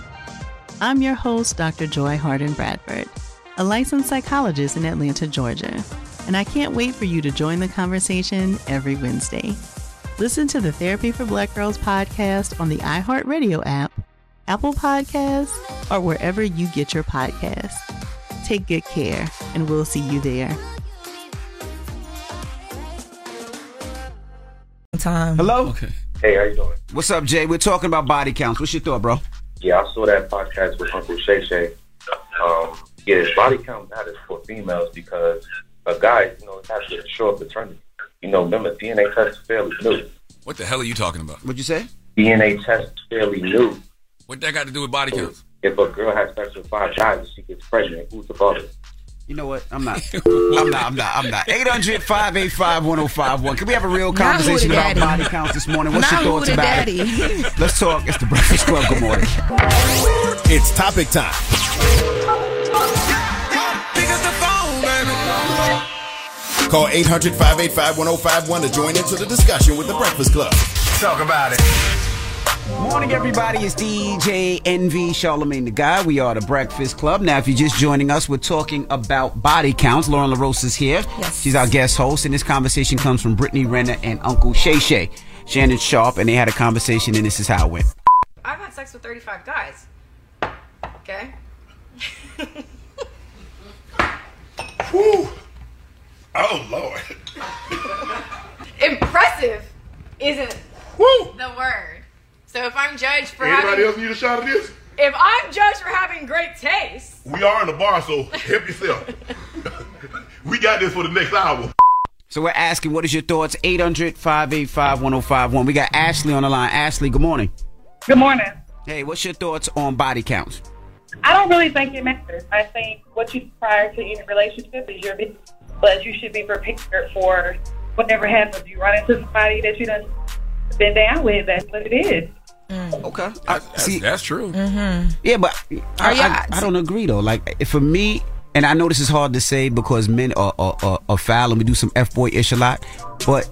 I'm your host, Dr. Joy Harden Bradford, a licensed psychologist in Atlanta, Georgia, and I can't wait for you to join the conversation every Wednesday. Listen to the Therapy for Black Girls podcast on the iHeartRadio app, Apple Podcasts, or wherever you get your podcasts. Take good care, and we'll see you there. Time. Hello. Okay. Hey, how you doing? What's up, Jay? We're talking about body counts. What's your thought, bro? Yeah, I saw that podcast with Uncle Shay Shay. Um, yeah, body count matters for females because a guy, you know, it has to show up paternity. You know, remember DNA test is fairly new. What the hell are you talking about? What'd you say? DNA test is fairly new. What that got to do with body counts? If a girl has sex with five guys and she gets pregnant, who's the father? You know what? I'm not. I'm not. I'm not. I'm not. 800 585 1051. Can we have a real conversation about the body counts this morning? What's Not your thoughts about daddy. it? Let's talk. It's the Breakfast Club. Good morning. It's topic time. Call 800 585 1051 to join into the discussion with the Breakfast Club. Talk about it. Morning, everybody. It's DJ Envy Charlemagne the Guy. We are the Breakfast Club. Now, if you're just joining us, we're talking about body counts. Lauren LaRosa is here. Yes. She's our guest host, and this conversation comes from Brittany Renner and Uncle Shay Shay. Shannon Sharpe, and they had a conversation, and this is how it went. I've had sex with 35 guys. Okay? Whew. Oh, Lord. Impressive isn't the word. So if I'm judged for Anybody having, else need a shot of this? if I'm judged for having great taste, We are in the bar, so help yourself. we got this for the next hour. So we're asking, what is your thoughts? 800 585 1051. We got Ashley on the line. Ashley, good morning. Good morning. Hey, what's your thoughts on body counts? I don't really think it matters. I think what you do prior to any relationship is your business, but you should be prepared for whatever happens. You run into somebody that you done been down with. That's what it is. Mm. Okay. That's, that's true. Mm-hmm. Yeah, but I, Are I, I don't agree though. Like eh, for me, and I know this is hard to say because men are are, are, are foul and we do some f boy ish a lot. But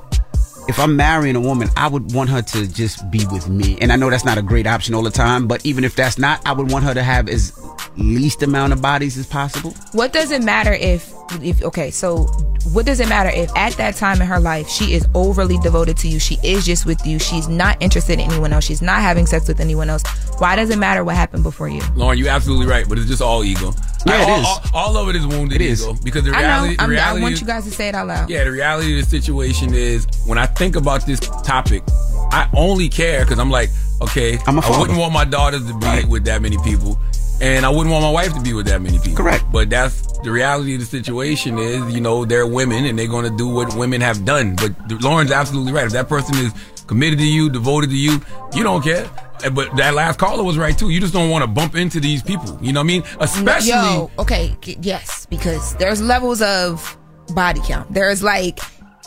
if I'm marrying a woman, I would want her to just be with me. And I know that's not a great option all the time. But even if that's not, I would want her to have as least amount of bodies as possible. What does it matter if if okay, so what does it matter if at that time in her life she is overly devoted to you, she is just with you, she's not interested in anyone else, she's not having sex with anyone else. Why does it matter what happened before you? Lauren, you're absolutely right, but it's just all ego. Yeah, it all, is. All, all of it is wounded It is. ego because the I reality, know. the I'm, I want is, you guys to say it out loud. Yeah, the reality of the situation is when I think about this topic, I only care because I'm like, okay, I'm a I father. wouldn't want my daughters to be with that many people, and I wouldn't want my wife to be with that many people. Correct. But that's the reality of the situation is, you know, they're women and they're going to do what women have done. But Lauren's absolutely right. If that person is committed to you, devoted to you, you don't care. But that last caller was right too. You just don't want to bump into these people. You know what I mean? Especially. Yo, okay, yes, because there's levels of body count. There's like,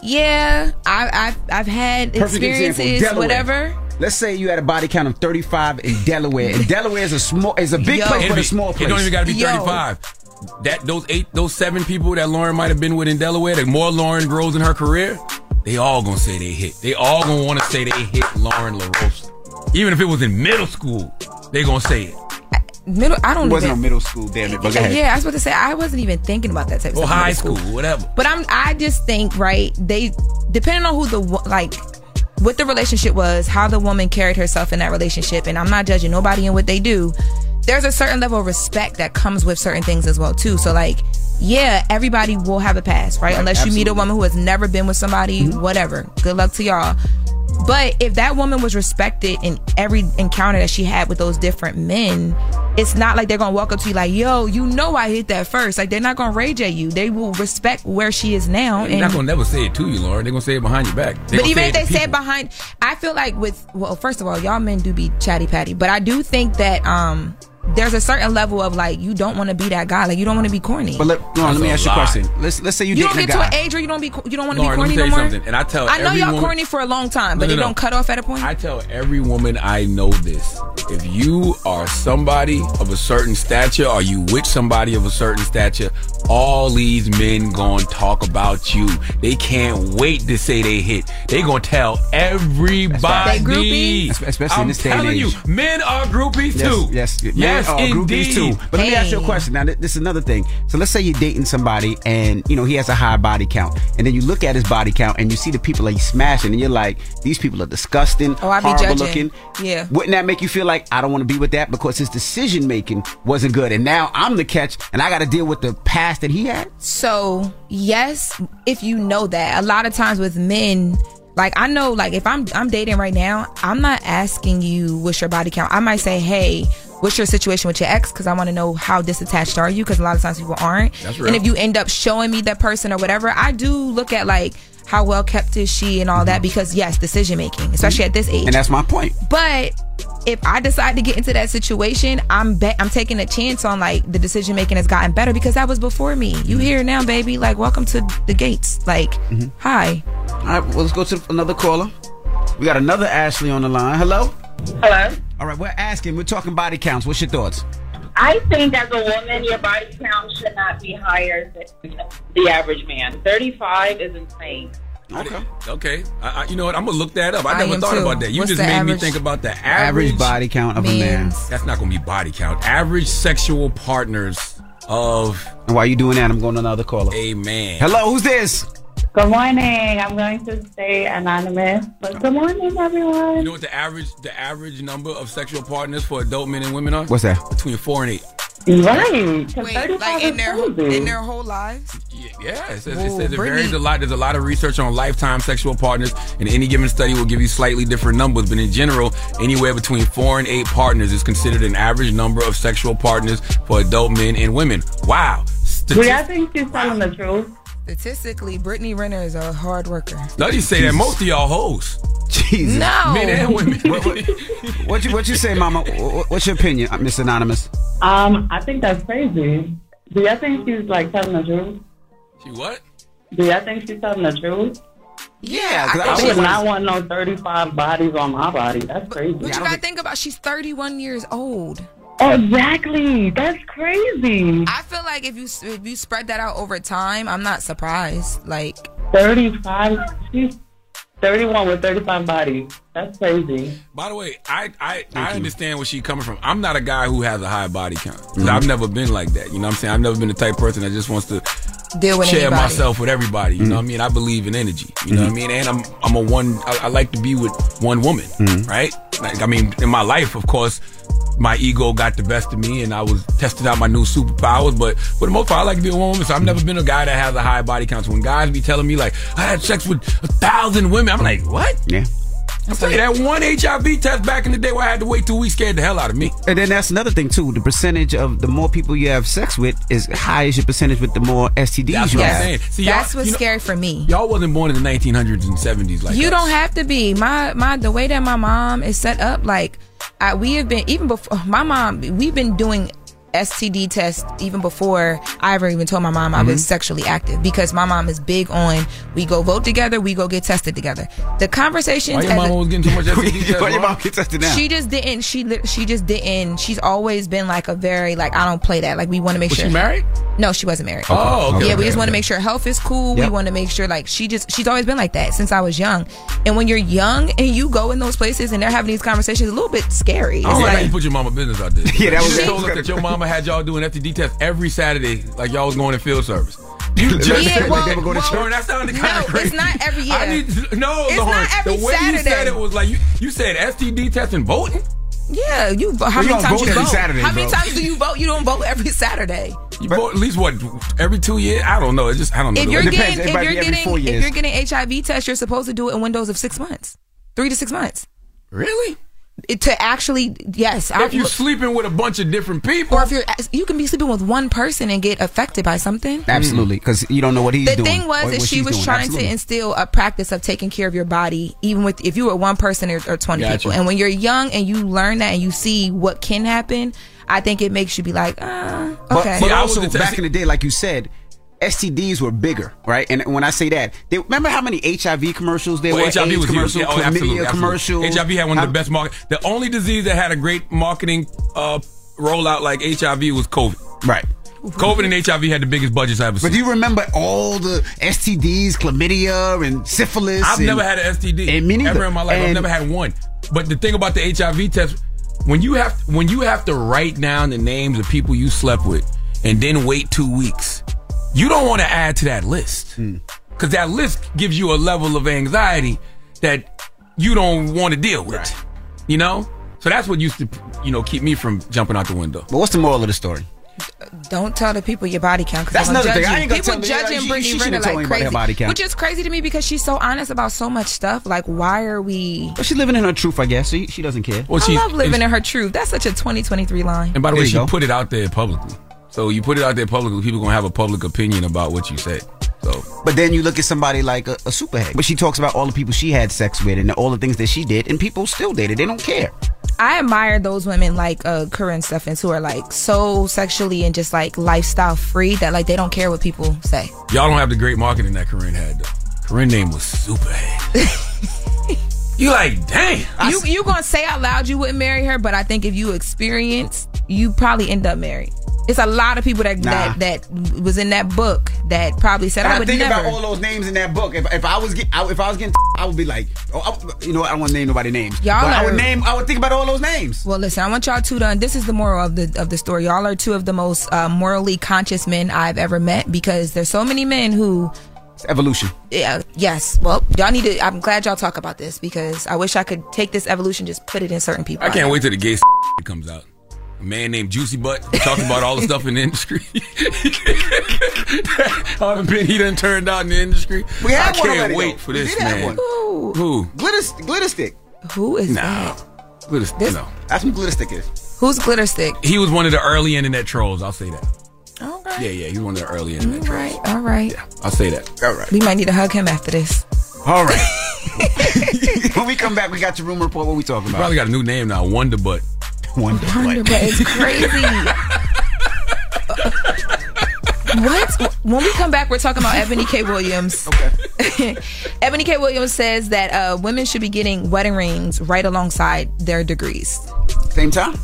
yeah, I, I've I've had Perfect experiences, example. Whatever. Let's say you had a body count of 35 in Delaware, and Delaware is a small, is a big Yo. place It'd but a small place. It don't even got to be Yo. 35. That those eight, those seven people that Lauren might have been with in Delaware, the more Lauren grows in her career, they all gonna say they hit. They all gonna want to say they hit Lauren LaRosa. Even if it was in middle school, they gonna say it. Middle, I don't It wasn't even. no middle school, damn it. But go ahead. Yeah, I was about to say I wasn't even thinking about that type of Or stuff. high middle school, whatever. But I'm I just think right they depending on who the like what the relationship was, how the woman carried herself in that relationship, and I'm not judging nobody and what they do. There's a certain level of respect that comes with certain things as well too. So like, yeah, everybody will have a past, right? Right, Unless you meet a woman who has never been with somebody, whatever. Good luck to y'all. But if that woman was respected in every encounter that she had with those different men, it's not like they're gonna walk up to you like, "Yo, you know I hit that first. Like they're not gonna rage at you. They will respect where she is now. They're not gonna never say it to you, Lauren. They're gonna say it behind your back. They but even if they say it behind, I feel like with well, first of all, y'all men do be chatty patty, but I do think that um there's a certain level of like you don't want to be that guy, like you don't want to be corny. But let, Lauren, let me ask you a question. Let's let's say you, You don't get a guy. to an age where you don't be you don't want to be Lauren, let corny me tell no more. something, and I tell I know y'all woman- corny for a long time, but No, no, it don't cut off at a point. I tell every woman I know this. If you are somebody of a certain stature, or you with somebody of a certain stature, all these men gonna talk about you. They can't wait to say they hit. They gonna tell everybody. They groupies? Es- especially in I'm this day and telling age. you, men are groupies Yes, too. Yes, men yes, are uh, indeed. groupies too. But let me ask you a question. Now, th- this is another thing. So let's say you're dating somebody, and you know he has a high body count, and then you look at his body count, and you see the people that he's smashing, and you're like, these people are disgusting, Oh, I be horrible judging. looking. Yeah. Wouldn't that make you feel like I don't want to be with that because his decision making wasn't good, and now I'm the catch, and I got to deal with the past that he had? So yes, if you know that, a lot of times with men, like I know, like if I'm I'm dating right now, I'm not asking you what's your body count. I might say, hey. What's your situation with your ex? Because I want to know how disattached are you? Because a lot of times people aren't. That's real. And if you end up showing me that person or whatever, I do look at like how well kept is she and all that. Mm-hmm. Because yes, decision making, especially at this mm-hmm. age. And that's my point. But if I decide to get into that situation, I'm bet I'm taking a chance on like the decision making has gotten better because that was before me. You mm-hmm. here now, baby? Like, welcome to the gates. Like, hi. All right, well, let's go to another caller. We got another Ashley on the line. Hello. Hello. All right, we're asking. We're talking body counts. What's your thoughts? I think as a woman, your body count should not be higher than the average man. 35 is insane. Okay. Okay. I, I, you know what? I'm gonna look that up. I, I never thought too. about that. You What's just the made me think about the Average average, body count of a man. That's not gonna be body count. Average sexual partners of And while you doing that, I'm going to another caller. a man. Hello, who's this? Good morning. I'm going to stay anonymous, but good morning, everyone. You know what the average the average number of sexual partners for adult men and women are? What's that? Between four and eight. Right. Wait, like in their crazy. in their whole lives? Yeah, it says, Whoa, it says it varies a lot. There's a lot of research on lifetime sexual partners, and any given study will give you slightly different numbers. But in general, anywhere between four and eight partners is considered an average number of sexual partners for adult men and women. Wow. Do y'all think she's telling the truth? Statistically, Brittany Renner is a hard worker. Studies say that most of y'all hoes. Jesus. No. Men and women. what, what, what you what you say, Mama? What- What's your opinion, uh, Miss Anonymous? Um, I think that's crazy. Do y'all think she's like telling the truth? She what? Do y'all think she's telling the truth? Yeah, I, I would not want no 35 bodies on my body. That's crazy. But you gotta think about she's 31 years old. Exactly. That's crazy. I feel like if you if you spread that out over time, I'm not surprised. Like 35. She's 31 with 35 bodies. That's crazy. By the way, I I, I understand where she's coming from. I'm not a guy who has a high body count. Mm-hmm. I've never been like that. You know what I'm saying? I've never been the type of person that just wants to deal with share anybody. myself with everybody. You know what I mm-hmm. mean? I believe in energy. You know what I mm-hmm. mean? And I'm I'm a one. I, I like to be with one woman, mm-hmm. right? Like I mean, in my life, of course, my ego got the best of me, and I was testing out my new superpowers. But for the most part, I like to be with one woman. So I've never been a guy that has a high body count. So when guys be telling me like I had sex with a thousand women, I'm like, what? Yeah. I'm telling you that one HIV test back in the day where I had to wait two weeks scared the hell out of me. And then that's another thing too. The percentage of the more people you have sex with is high as your percentage with the more STDs That's you what I'm have. saying. See, That's y'all- what's you know- scary for me. Y'all wasn't born in the 1900s and 70s like you us. don't have to be. My my the way that my mom is set up, like I, we have been even before my mom. We've been doing STD test even before I ever even told my mom I was mm-hmm. sexually active because my mom is big on we go vote together, we go get tested together. The conversations. Why your as mama a- was getting too much STD test? Why your mom get tested now? She just didn't. She she just didn't. She's always been like a very like I don't play that. Like we want to make Was sure. she married? No, she wasn't married. Oh, okay, yeah, we just want to make sure health is cool. We want to make sure like she just she's always been like that since I was young. And when you're young and you go in those places and they're having these conversations, a little bit scary. I It's don't like you put your mama business out there. Yeah, that you was- just told us that your mama had y'all doing STD tests every Saturday, like y'all was going to field service. You just Yeah, said well- they never go to well- church. Lauren, that sounded kind of it's crazy. not every I year. need to, no, It's Lauren. not every the way you said it was like you, you said STD testing voting. Yeah, you. How You many don't times vote you every vote? Saturday, how many times do you vote? You don't vote every Saturday. You vote at least what every two years? I don't know. It just I don't know. If you're way- getting, if you're getting, if you're getting HIV test, you're supposed to do it in windows of six months, three to six months. Really? It, to actually, yes. if you're sleeping with a bunch of different people, or if you're, you can be sleeping with one person and get affected by something. Absolutely, because you don't know what he's the doing. thing was or that she was doing. trying Absolutely. to instill a practice of taking care of your body, even with if you were one person or, or twenty Gotcha. people. And when you're young and you learn that and you see what can happen, I think it makes you be like, ah, But, okay. but also back in the day, like you said, STDs were bigger, right? And when I say that, they, remember how many HIV commercials there Well, were? HIV AIDS was commercial. Yeah, oh, chlamydia absolutely, commercial. absolutely. HIV had one of the best market. The only disease that had a great marketing uh, rollout like HIV was COVID. Right. COVID and HIV had the biggest budgets I ever seen. But do you remember all the STDs, chlamydia, and syphilis? I've and- never had an STD. And me neither. Ever in my life, I've never had one. But the thing about the HIV test, when you have when you have to write down the names of people you slept with and then wait two weeks, you don't want to add to that list Hmm. because that list gives you a level of anxiety that you don't want to deal with. You know, so that's what used to you know keep me from jumping out the window. But what's the moral of the story? Don't tell the people your body count. 'cause That's they're another thing. judge I ain't gonna People tell judging she- Brittany she Renner like crazy, body count. which is crazy to me because she's so honest about so much stuff. Like, why are we? But she's living in her truth, I guess. She, she doesn't care. Well, I she- love living in her truth. That's such a 2023 line. And by the There way, she go. put it out there publicly. So you put it out there publicly, people gonna have a public opinion about what you said. So But then you look at somebody like a, a superhead. But she talks about all the people she had sex with and all the things that she did, and people still did it. They don't care. I admire those women like uh, Karrine Steffans who are like so sexually and just like lifestyle free that like they don't care what people say. y'all don't have the great marketing that Karrine had though. Karrine name was Superhead. you like, dang. you you gonna say out loud you wouldn't marry her, but I think if you experience, you probably end up married. It's a lot of people that Nah. that that was in that book that probably said And I I would think never. about all those names in that book. If, if I was get, I, if I was getting, I would be like, oh, I, you know, what, I don't want to name nobody names. Y'all but I would name. I would think about all those names. Well, listen, I want y'all to done. This is the moral of the of the story. Y'all are two of the most uh, morally conscious men I've ever met because there's so many men who It's evolution. Yeah, yes. Well, y'all need to. I'm glad y'all talk about this because I wish I could take this evolution, just put it in certain people. I can't wait till the gay comes out. A man named Juicy Butt talking about all the stuff in the industry. all the men he done turned out in the industry. We had I one can't wait though. for this man. one. Who? Who? Glitter, glitter stick. Who is No. that? Glitter, This- no. That's what glitter stick is. Who's glitter stick? He was one of the early internet trolls. I'll say that. Okay. Yeah, yeah, he was one of the early internet trolls. All right. All right. I'll say that. All right. We might need to hug him after this. All right. when we come back, we got your room report. What we talking He about? probably got a new name now, Wonder Butt. Wonder Wonder, but it's crazy. what? When we come back, we're talking about Ebony K. Williams. Okay. Ebony K. Williams says that uh, women should be getting wedding rings right alongside their degrees. Same time.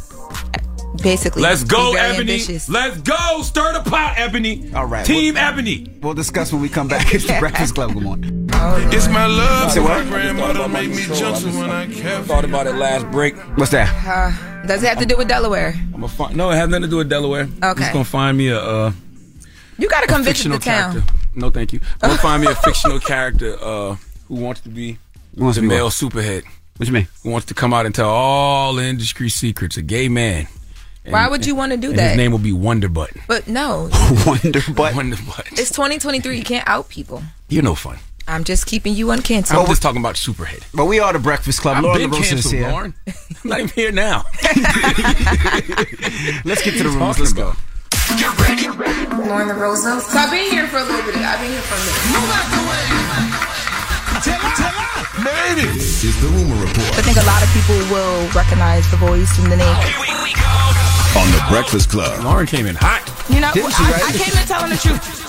Basically, Let's go, Ebony. ambitious. Let's go. Stir the pot, Ebony. All right. Team we'll, Ebony. We'll discuss when we come back. It's the Breakfast Club. Good morning. It's my love. Say what? My grandmother made me jump when I kept. Thought about it last break. What's that? Uh, does it have to do with Delaware? I'm a fi- no, it has nothing to do with Delaware. I'm Okay. just gonna find me a, uh, You got to a come visit the fictional town. character. No, thank you. I'm gonna find me a fictional character uh, who wants to be Who wants the to be male what? superhead. What you mean? Who wants to come out and tell all the industry secrets? A gay man. And- Why would you want to do and that? His name will be Wonder Butt. But no, Wonder Butt. Wonder Butt. it's 2023. You can't out people. You're no fun. I'm just keeping you uncanceled. I'm just talking about Superhead. But we are the Breakfast Club. I've Lauren been LaRosa is canceled, here. Lauren. I'm not even here now. Let's get to the rooms. Let's go. about. Lauren LaRosa. So I've been here for a little bit. I've been here for a minute. Move out the way. Tell her, tell her. Made it. This is the rumor report I think a lot of people will recognize the voice and the name. Oh, on the Breakfast Club. Lauren came in hot. You know, Didn't she, I, right? I came in telling the truth.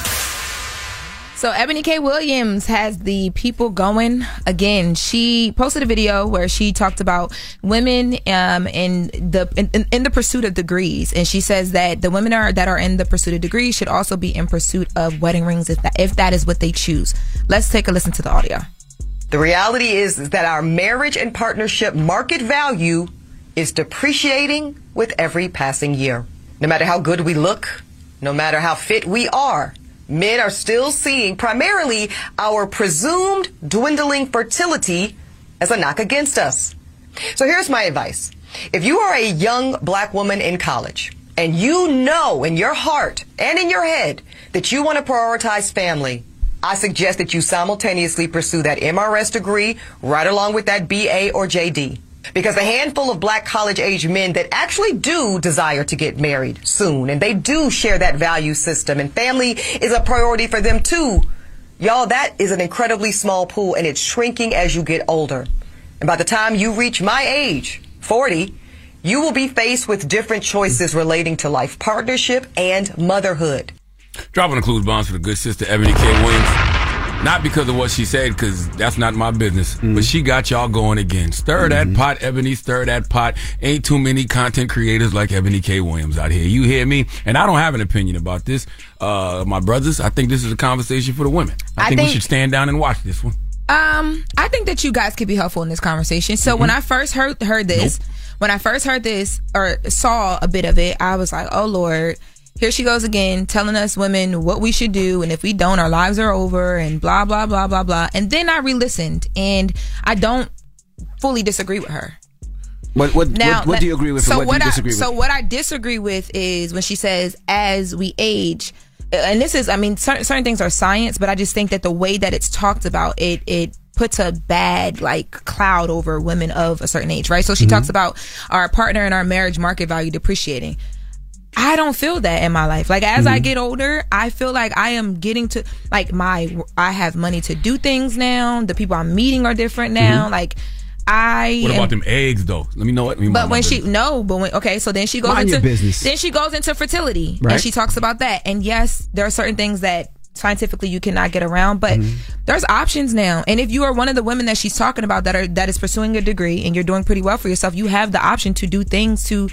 So Ebony K. Williams has the people going again. She posted a video where she talked about women um, in the in, in- in the pursuit of degrees, and she says that the women are that are in the pursuit of degrees should also be in pursuit of wedding rings if that if that is what they choose. Let's take a listen to the audio. The reality is, is that our marriage and partnership market value is depreciating with every passing year. No matter how good we look, no matter how fit we are, men are still seeing primarily our presumed dwindling fertility as a knock against us. So here's my advice. If you are a young black woman in college and you know in your heart and in your head that you want to prioritize family, I suggest that you simultaneously pursue that MRS degree right along with that BA or JD. Because a handful of black college age men that actually do desire to get married soon and they do share that value system and family is a priority for them too. Y'all, that is an incredibly small pool and it's shrinking as you get older. And by the time you reach my age, 40, you will be faced with different choices relating to life partnership and motherhood. Dropping the clues bombs for the good sister Ebony K. Williams. Not because of what she said, because that's not my business. But she got y'all going again. Stir that pot, Ebony. Stir that pot. Ain't too many content creators like Ebony K. Williams out here. You hear me? And I don't have an opinion about this. Uh, my brothers, I think this is a conversation for the women. I, I think, we should stand down and watch this one. Um, I think that you guys could be helpful in this conversation. So when I first heard heard this, when I first heard this or saw a bit of it, I was like, "Oh Lord, here she goes again, telling us women what we should do, and if we don't, our lives are over, and blah blah blah blah blah." And then I re-listened, and I don't fully disagree with her. What what, Now, what, what do you agree with? So what, what do you I, disagree So with? what I disagree with is when she says, "As we age," and this is, I mean, certain, certain things are science, but I just think that the way that it's talked about, it it puts a bad like cloud over women of a certain age, right? So she Mm-hmm. talks about our partner and our marriage market value depreciating. I don't feel that in my life. Like as Mm-hmm. I get older, I feel like I am getting to like my I have money to do things now. The people I'm meeting are different now. Mm-hmm. Like I What am- about them eggs, though? Let me know what. Me but when she business. no, but when okay, so then she goes Mind into business. then she goes into fertility Right. and she talks about that. And yes, there are certain things that scientifically you cannot get around, but Mm-hmm. there's options now. And if you are one of the women that she's talking about that are that is pursuing a degree and you're doing pretty well for yourself, you have the option to do things to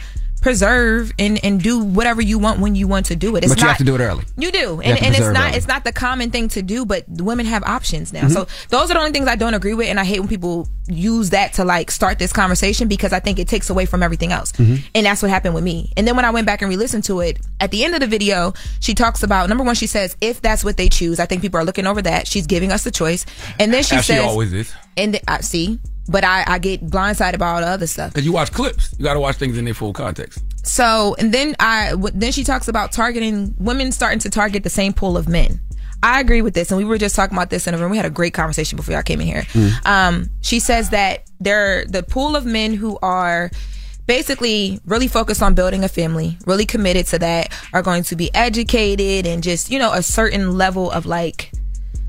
preserve and and do whatever you want when you want to do it. It's but you not have to do it early. you do, You and, have and it's not early. it's not the common thing to do, but women have options now. Mhm. So those are the only things I don't agree with, and I hate when people use that to like start this conversation because I think it takes away from everything else, Mhm. and that's what happened with me. And then when I went back and re-listened to it, at the end of the video, she talks about number one, she says if that's what they choose, I think people are looking over that. She's giving us the choice, and then she As she says, always is. and th- I see, but I I get blindsided by all the other stuff. Because you watch clips. You got to watch things in their full context. So, and then I, w- then she talks about targeting women starting to target the same pool of men. I agree with this, and we were just talking about this in a room. We had a great conversation before y'all came in here. Um, she says that they're the pool of men who are basically really focused on building a family, really committed to that, are going to be educated and just you know a certain level of like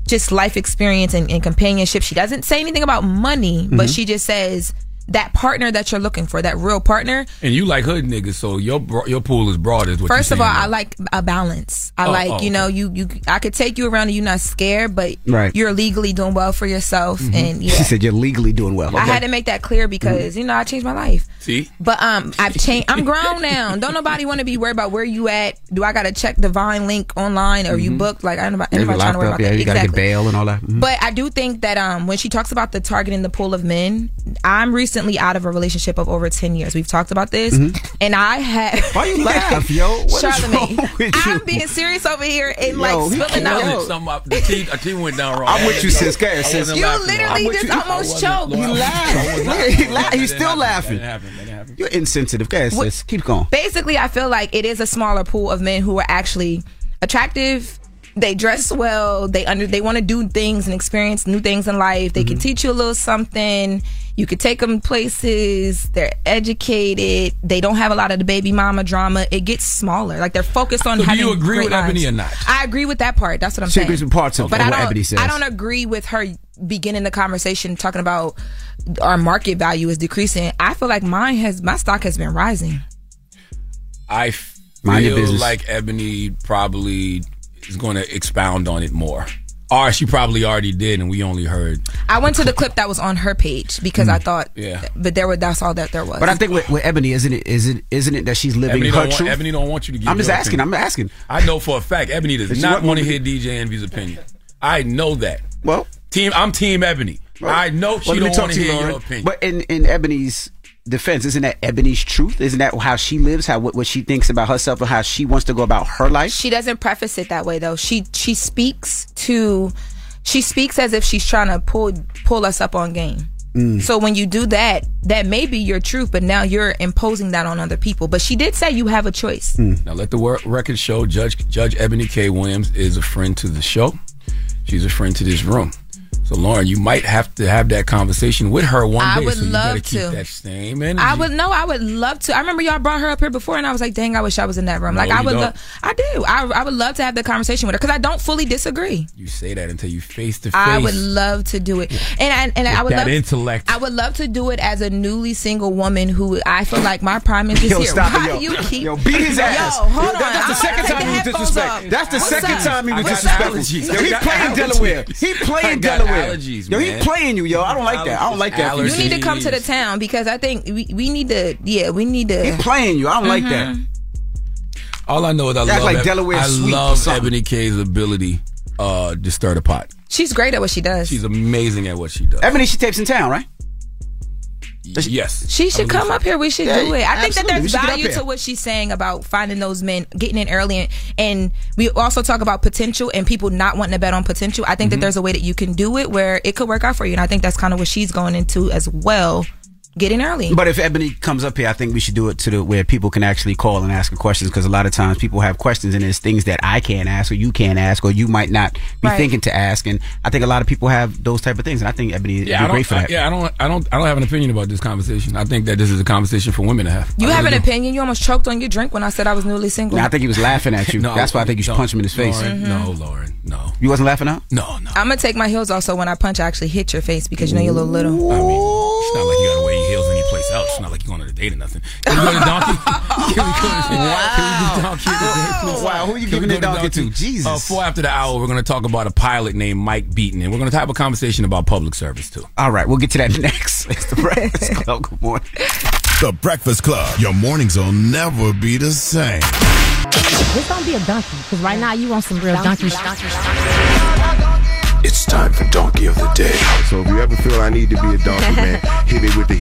just life experience and, and companionship. She doesn't say anything about money, but Mhm. she just says that partner that you're looking for, that real partner, And you like hood niggas, so your your pool is broad, is what First you're of all, saying, I like a balance. I Oh, like, oh, you know, you you I could take you around and you're not scared, but Right. you're legally doing well for yourself. And yeah, She said you're legally doing well. I had to make that clear because Mm-hmm. you know I changed my life. See? But um, I've changed. I'm grown now. Don't nobody want to be worried about where you at. Do I got to check the VINELink online or you booked? Like I don't know about Yeah, you anybody trying to worry up, about yeah, that. you gotta get bail and all that. Mhm. But I do think that um, when she talks about the targeting the pool of men, I'm recently out of a relationship of over ten years. We've talked about this, Mhm. and I had. Why you laugh, yo? What is Charlemagne, wrong with I'm being serious over here and Yo, like he spilling can't- out. Yo. Something up- the team, a team went down wrong. I'm with you, sis. Go I sis. wasn't You literally though. I'm with just you. almost choked. wasn't- He laughed. He laughed. He's still laughing. That didn't happen. That didn't happen. You're insensitive. Go sis. Keep going. Basically, I feel like it is a smaller pool of men who are actually attractive. They dress well. They under. They want to do things and experience new things in life. They Mm-hmm. can teach you a little something. You could take them places. They're educated. They don't have a lot of the baby mama drama. It gets smaller. Like they're focused on So do you agree great with Ebony or not? I agree with that part. That's what I'm She saying. agrees with parts of but what I don't, Ebony says. I don't agree with her beginning the conversation talking about our market value is decreasing. I feel like mine has my stock has been rising. I Mind your feel like Ebony probably is going to expound on it more. Or she probably already did, and we only heard. I went to the clip that was on her page because I mm. thought, Yeah. but there were that's all that there was. But I think with, with Ebony, isn't it? Is it? Isn't it that she's living Ebony her don't, want, truth? Ebony don't want you to give I'm just asking. opinion. I'm asking. I know for a fact Ebony Does does not want want to hear DJ Envy's opinion. I know that. Well, team, I'm Team Ebony. I know she Well, don't want to to you, hear Lauren. your opinion. But in, in Ebony's defense, isn't that Ebony's truth? Isn't that how she lives? How what, what she thinks about herself and how she wants to go about her life? she doesn't preface it that way though. She she speaks to she speaks as if she's trying to pull pull us up on game. Mm. So when you do that, that may be your truth, but now you're imposing that on other people. But she did say you have a choice. Now let the record show Judge Judge Ebony K. Williams is a friend to the show. She's a friend to this room. So Lauren, you might have to have that conversation with her one I day. I would so you love better keep to. that same energy. I would no, I would love to. I remember y'all brought her up here before, and I was like, "Dang, I wish I was in that room." No, like I would, don't. lo- I do. I, I would love to have that conversation with her because I don't fully disagree. You say that until you face to face. I would love to do it, and I, and I would that love intellect. I would love to do it as a newly single woman who I feel like my prime is Yo, here. stop it, Why yo. do you keep Yo, beat his ass. Yo, hold on. That's the second time take you was headphones disrespect. That's the second time he was I got disrespectful. Yo, he got playing. Delaware. He I playing got Delaware. allergies, Yo, he man. playing you, yo. I don't like that. I don't like that. for You need to come to the town because I think we, we need to. Yeah, we need to. He playing you. I don't like that. Mhm. All I know is I That's love like Delaware I love. Ebony K's ability uh, to stir the pot. She's great at what she does. She's amazing at what she does. Ebony, she tapes in town, right? Yes. She should come up here. We should Yeah, do it. I think that there's should get up value to what she's saying about finding those men, getting in early, and, and we also talk about potential and people not wanting to bet on potential. I think that Mm-hmm. Mhm. there's a way that you can do it where it could work out for you, and I think that's kind of what she's going into as well. Getting early. But if Ebony comes up here, I think we should do it to the where people can actually call and ask her questions because a lot of times people have questions and there's things that I can't ask or you can't ask or you might not be Right. thinking to ask. And I think a lot of people have those type of things, and I think Ebony Yeah, I would be great for I- that. yeah, I don't, I don't, I don't have an opinion about this conversation. I think that this is a conversation for women to have. You I have an really do. opinion. You almost choked on your drink when I said I was newly single. Now, I think he was laughing at you. No, That's why I think you should punch him in his face. Lauren, Mm-hmm. No, Lauren, no. You wasn't laughing out? No, no. I'm gonna take my heels off so when I punch, I actually hit your face because you know you're a little little. I mean, it's not like you gotta wear your heels any place else. It's not like you're going on a date or nothing. Can we go to Donkey? Can we go to, Wow. Can we do Donkey today, please? Wow, who are you Can giving we the go donkey to? Jesus. Uh, four after the hour, we're going to talk about a pilot named Mike Beaton, and we're going to have a conversation about public service too. All right, we'll get to that next. It's the Breakfast Club. Good morning. The Breakfast Club. Your mornings will never be the same. This gonna be a donkey, because right now you want some real donkey. It's time for Donkey of the Day. So if you ever feel I need to be a donkey, man, hit me with the.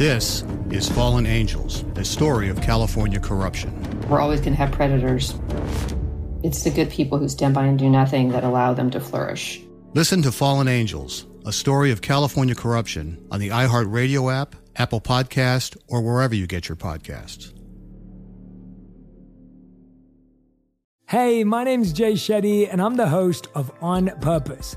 This is Fallen Angels, a story of California corruption. We're always going to have predators. It's the good people who stand by and do nothing that allow them to flourish. Listen to Fallen Angels, a story of California corruption on the iHeartRadio app, Apple Podcast, or wherever you get your podcasts. Hey, my name's Jay Shetty, and I'm the host of On Purpose.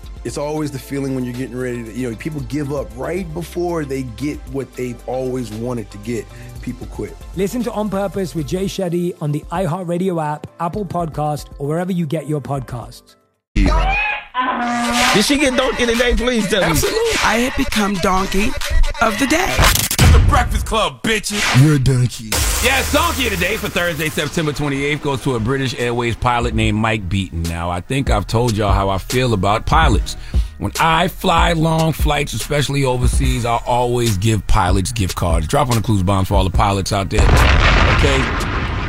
It's always the feeling when you're getting ready to, you know, people give up right before they get what they've always wanted to get. People quit. Listen to On Purpose with Jay Shetty on the iHeartRadio app, Apple Podcast, or wherever you get your podcasts. Did she get donkey today? Please tell me. Absolutely. I had become donkey of the day. The Breakfast Club, bitches. You're a donkey. Yes, Donkey of the Day for Thursday, September 28th goes to a British Airways pilot named Mike Beaton. Now, I think I've told y'all how I feel about pilots. When I fly long flights, especially overseas, I always give pilots gift cards. Drop on the clues bombs for all the pilots out there. Okay?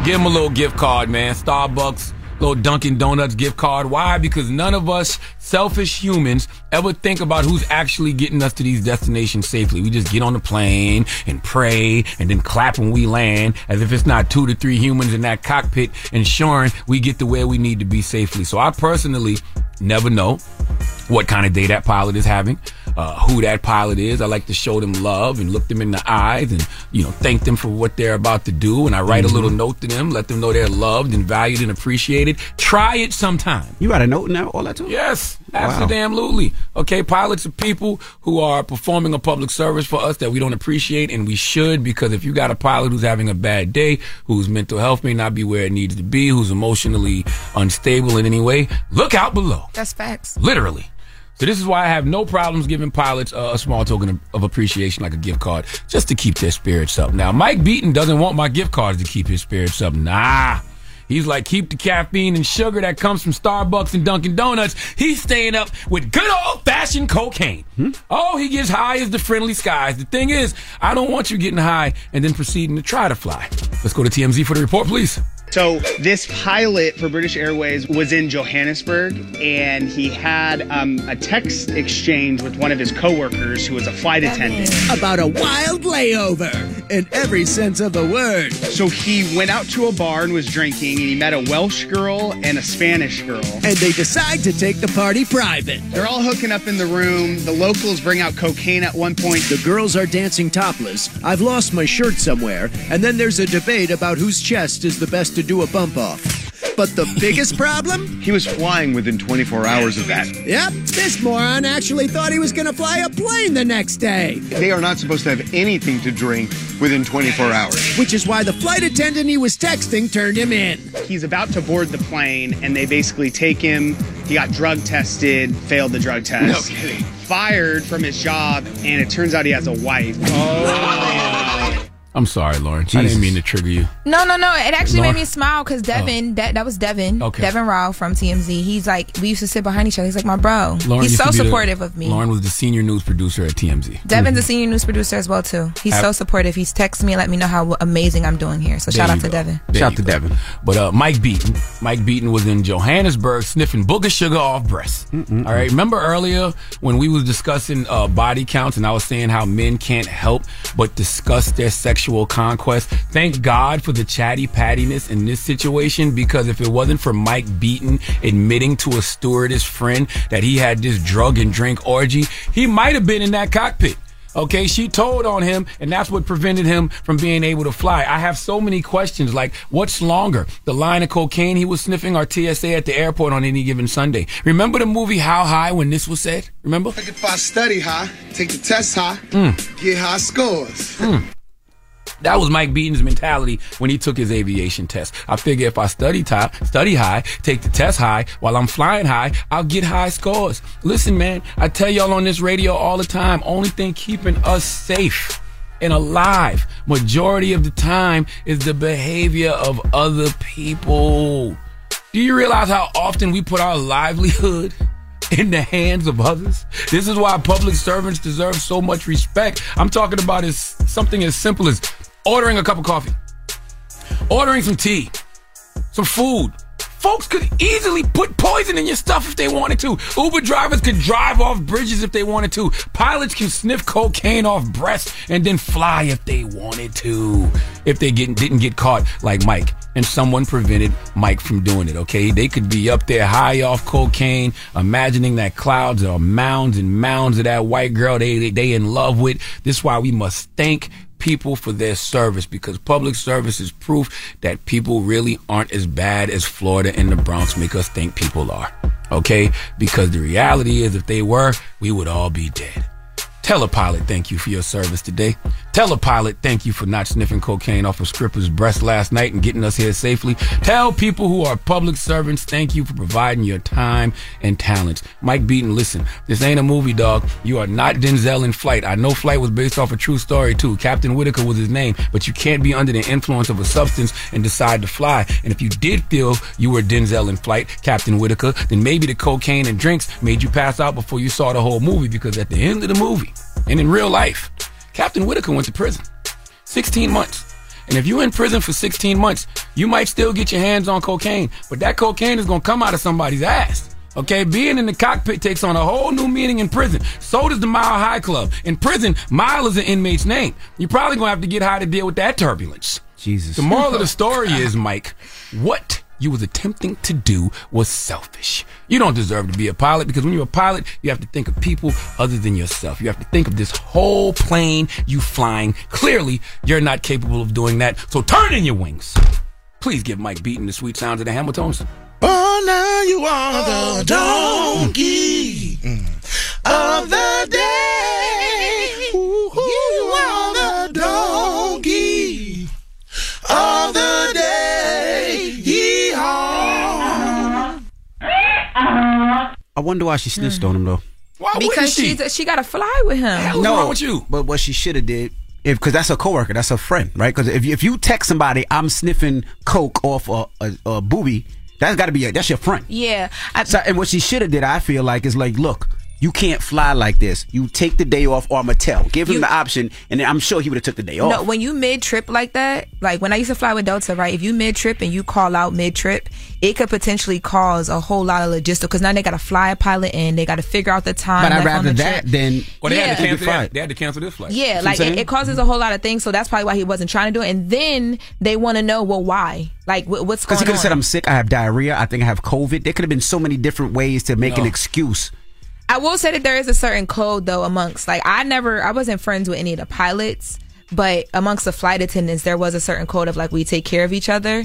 Give them a little gift card, man. Starbucks, little Dunkin' Donuts gift card. Why? Because none of us selfish humans ever think about who's actually getting us to these destinations safely. We just get on the plane and pray and then clap when we land as if it's not two to three humans in that cockpit ensuring we get to where we need to be safely. So I personally never know what kind of day that pilot is having, uh, who that pilot is. I like to show them love and look them in the eyes and, you know, thank them for what they're about to do. And I write Mm-hmm. a little note to them, let them know they're loved and valued and appreciated. Try it sometime. You write a note now, all that too? Yes, Wow. absolutely. Okay, pilots are people who are performing a public service for us that we don't appreciate, and we should because if you got a pilot who's having a bad day, whose mental health may not be where it needs to be, who's emotionally unstable in any way, look out below. That's facts. Literally. So this is why I have no problems giving pilots uh, a small token of, of appreciation like a gift card just to keep their spirits up. Now, Mike Beaton doesn't want my gift cards to keep his spirits up. Nah. He's like, keep the caffeine and sugar that comes from Starbucks and Dunkin' Donuts. He's staying up with good old fashioned cocaine. Oh, he gets high as the friendly skies. The thing is, I don't want you getting high and then proceeding to try to fly. Let's go to TMZ for the report, please. So this pilot for British Airways was in Johannesburg, and he had um, a text exchange with one of his coworkers who was a flight attendant. About a wild layover in every sense of the word. So he went out to a bar and was drinking, and he met a Welsh girl and a Spanish girl. And they decide to take the party private. They're all hooking up in the room. The locals bring out cocaine at one point. The girls are dancing topless. I've lost my shirt somewhere. And then there's a debate about whose chest is the best to do a bump off. But the biggest problem? He was flying within 24 hours of that. Yep, this moron actually thought he was going to fly a plane the next day. They are not supposed to have anything to drink within 24 hours. Which is why the flight attendant he was texting turned him in. He's about to board the plane, and they basically take him. He got drug tested, failed the drug test. No kidding. Fired from his job, and it turns out he has a wife. Oh. I'm sorry, Lauren. I didn't mean to trigger you. No, no, no. It actually Lauren- made me smile because Devin, that that was Devin, Okay. Devin Rao from TMZ. He's like, we used to sit behind each other. He's like my bro. Lauren He's so to be the- supportive of me. Lauren was the senior news producer at TMZ. Devin's a senior news producer as well too. He's Ab- so supportive. He's texting me, and let me know how amazing I'm doing here. So There shout out to go. Devin. There you go. Devin. But uh, Mike Beaton, Mike Beaton was in Johannesburg sniffing booger sugar off breasts. All right. Remember earlier when we was discussing uh, body counts and I was saying how men can't help but discuss their sexual conquest. Thank God for the chatty pattiness in this situation because if it wasn't for Mike Beaton admitting to a stewardess friend that he had this drug and drink orgy, he might have been in that cockpit. Okay, she told on him, and that's what prevented him from being able to fly. I have so many questions like, what's longer, the line of cocaine he was sniffing or TSA at the airport on any given Sunday? Remember the movie How High when this was said? Remember? Like if I study high, take the test high, Mm. get high scores. That was Mike Beaton's mentality when he took his aviation test. I figure if I study high, study high, take the test high while I'm flying high, I'll get high scores. Listen, man, I tell y'all on this radio all the time, only thing keeping us safe and alive majority of the time is the behavior of other people. Do you realize how often we put our livelihood in the hands of others? This is why public servants deserve so much respect. I'm talking about is something as simple as ordering a cup of coffee, ordering some tea, some food. Folks could easily put poison in your stuff if they wanted to. Uber drivers could drive off bridges if they wanted to. Pilots can sniff cocaine off breasts and then fly if they wanted to. If they get, didn't get caught like Mike and someone prevented Mike from doing it, okay? They could be up there high off cocaine, imagining that clouds are mounds and mounds of that white girl they, they, they in love with. This is why we must thank people for their service because public service is proof that people really aren't as bad as Florida and the Bronx make us think people are. Okay? Because the reality is if they were, we would all be dead. Tell a pilot thank you for your service today. Tell a pilot thank you for not sniffing cocaine off a stripper's breast last night and getting us here safely. Tell people who are public servants thank you for providing your time and talents. Mike Beaton, listen, this ain't a movie, dog. You are not Denzel in Flight. I know Flight was based off a true story too. Captain Whitaker was his name, but you can't be under the influence of a substance and decide to fly. And if you did feel you were Denzel in Flight, Captain Whitaker, then maybe the cocaine and drinks made you pass out before you saw the whole movie because at the end of the movie, and in real life, Captain Whitaker went to prison. 16 months. And if you're in prison for 16 months, you might still get your hands on cocaine, but that cocaine is going to come out of somebody's ass. Okay, being in the cockpit takes on a whole new meaning in prison. So does the Mile High Club. In prison, Mile is an inmate's name. You're probably going to have to get high to deal with that turbulence. Jesus. The moral of the story is, Mike, what you was attempting to do was selfish. You don't deserve to be a pilot because when you're a pilot, you have to think of people other than yourself. You have to think of this whole plane you flying. Clearly, you're not capable of doing that. So turn in your wings. Please give Mike Beaton the sweet sounds of the Hamiltons. Oh, now you are the oh, donkey of the day. I wonder why she snitched on him though. Why because she's she got to fly with him. no, But what she should have did, if because that's her coworker, that's her friend, right? Because if you, if you text somebody, I'm sniffing coke off a, a, a booby, that's got to be a, that's your friend. Yeah. I, So, and what she should have did, I feel like, is like, look, you can't fly like this. You take the day off, or I'ma. Give him You- the option, and then I'm sure he would have took the day off. No, when you mid trip like that, like when I used to fly with Delta, right? If you mid trip and you call out mid trip, it could potentially cause a whole lot of logistics because now they got to fly a pilot in, they got to figure out the time. but I'd left on rather the that trip. than Well, they, had to cancel, they, had, they had to cancel this flight. Yeah, like I'm it, saying? it causes a whole lot of things, so that's probably why he wasn't trying to do it. And then they want to know, well, why? Like, wh- what's Because he could have said, I'm sick, I have diarrhea, I think I have COVID. There could have been so many different ways to make an excuse. I will say that there is a certain code though amongst like I never I wasn't friends with any of the pilots, but amongst the flight attendants, there was a certain code of like we take care of each other.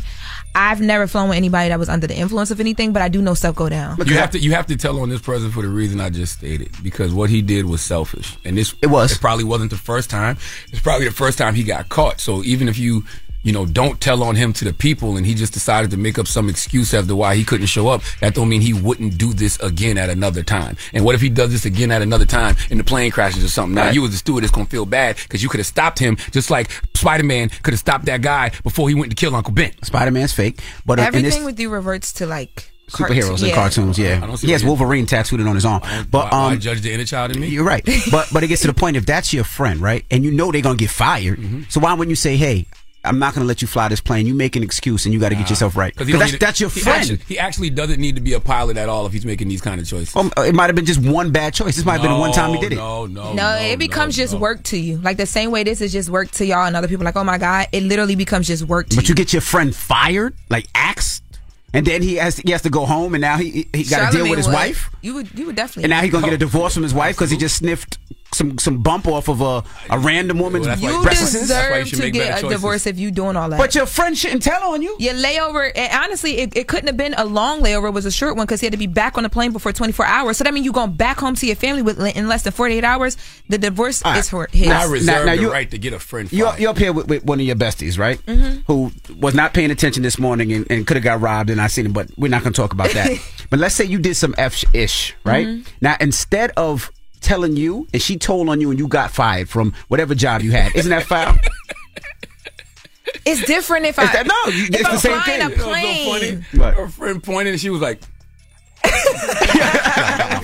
I've never flown with anybody that was under the influence of anything, but I do know stuff go down. You have to you have to tell on this president for the reason I just stated because what he did was selfish, and this it was it probably wasn't the first time. It's probably the first time he got caught. So even if you you know don't tell on him to the people, and he just decided to make up some excuse as to why he couldn't show up, that don't mean he wouldn't do this again at another time. And what if he does this again at another time and the plane crashes or something? Now Right. you as a stewardess gonna feel bad because you could have stopped him just like Spider Man could have stopped that guy before he went to kill Uncle Ben. Spider Man's fake, but uh, in Everything with you reverts to like superheroes cartoon- and cartoons, yeah. I He has Wolverine tattooed on his arm. But why, why um, judge the inner child in me? You're right. But but it gets to the point if that's your friend, right? And you know they're gonna get fired. Mm-hmm. So why wouldn't you say, Hey, I'm not gonna let you fly this plane. You make an excuse and you gotta get yourself right. Because Because that's, that's your he friend. Actually, he actually doesn't need to be a pilot at all if he's making these kind of choices. Um, it might have been just one bad choice. This might have been the one time he did it. No, no, No, it becomes just work to you. Like the same way this is just work to y'all and other people. Like, oh my god, it literally becomes just work to But you. you get your friend fired, like axed, and then he has he has to go home, and now he he got to deal with his would. wife, You would, you would definitely. and now he's gonna get a divorce from his wife because he just sniffed some some bump off of a a random woman's You breasts. deserve to get a divorce if you doing all that. But your friend shouldn't tell on you. Your layover, and honestly, it, it couldn't have been a long layover. It was a short one because he had to be back on the plane before 24 hours. So that means you going back home to your family with in less than 48 hours. The divorce All right. is for his. I reserve now the you- right to get a friend. You're, you're up here with, with one of your besties, right? Mhm. Who was not paying attention this morning and, and could have got robbed, and I seen him, but we're not going to talk about that. but let's say you did some F ish, right? Mhm. Now, instead of telling you, and she told on you, and you got fired from whatever job you had, isn't that foul? It's different if I. That- no, you- if it's I'm the same thing. A You know so funny? Her friend pointed and she was like, I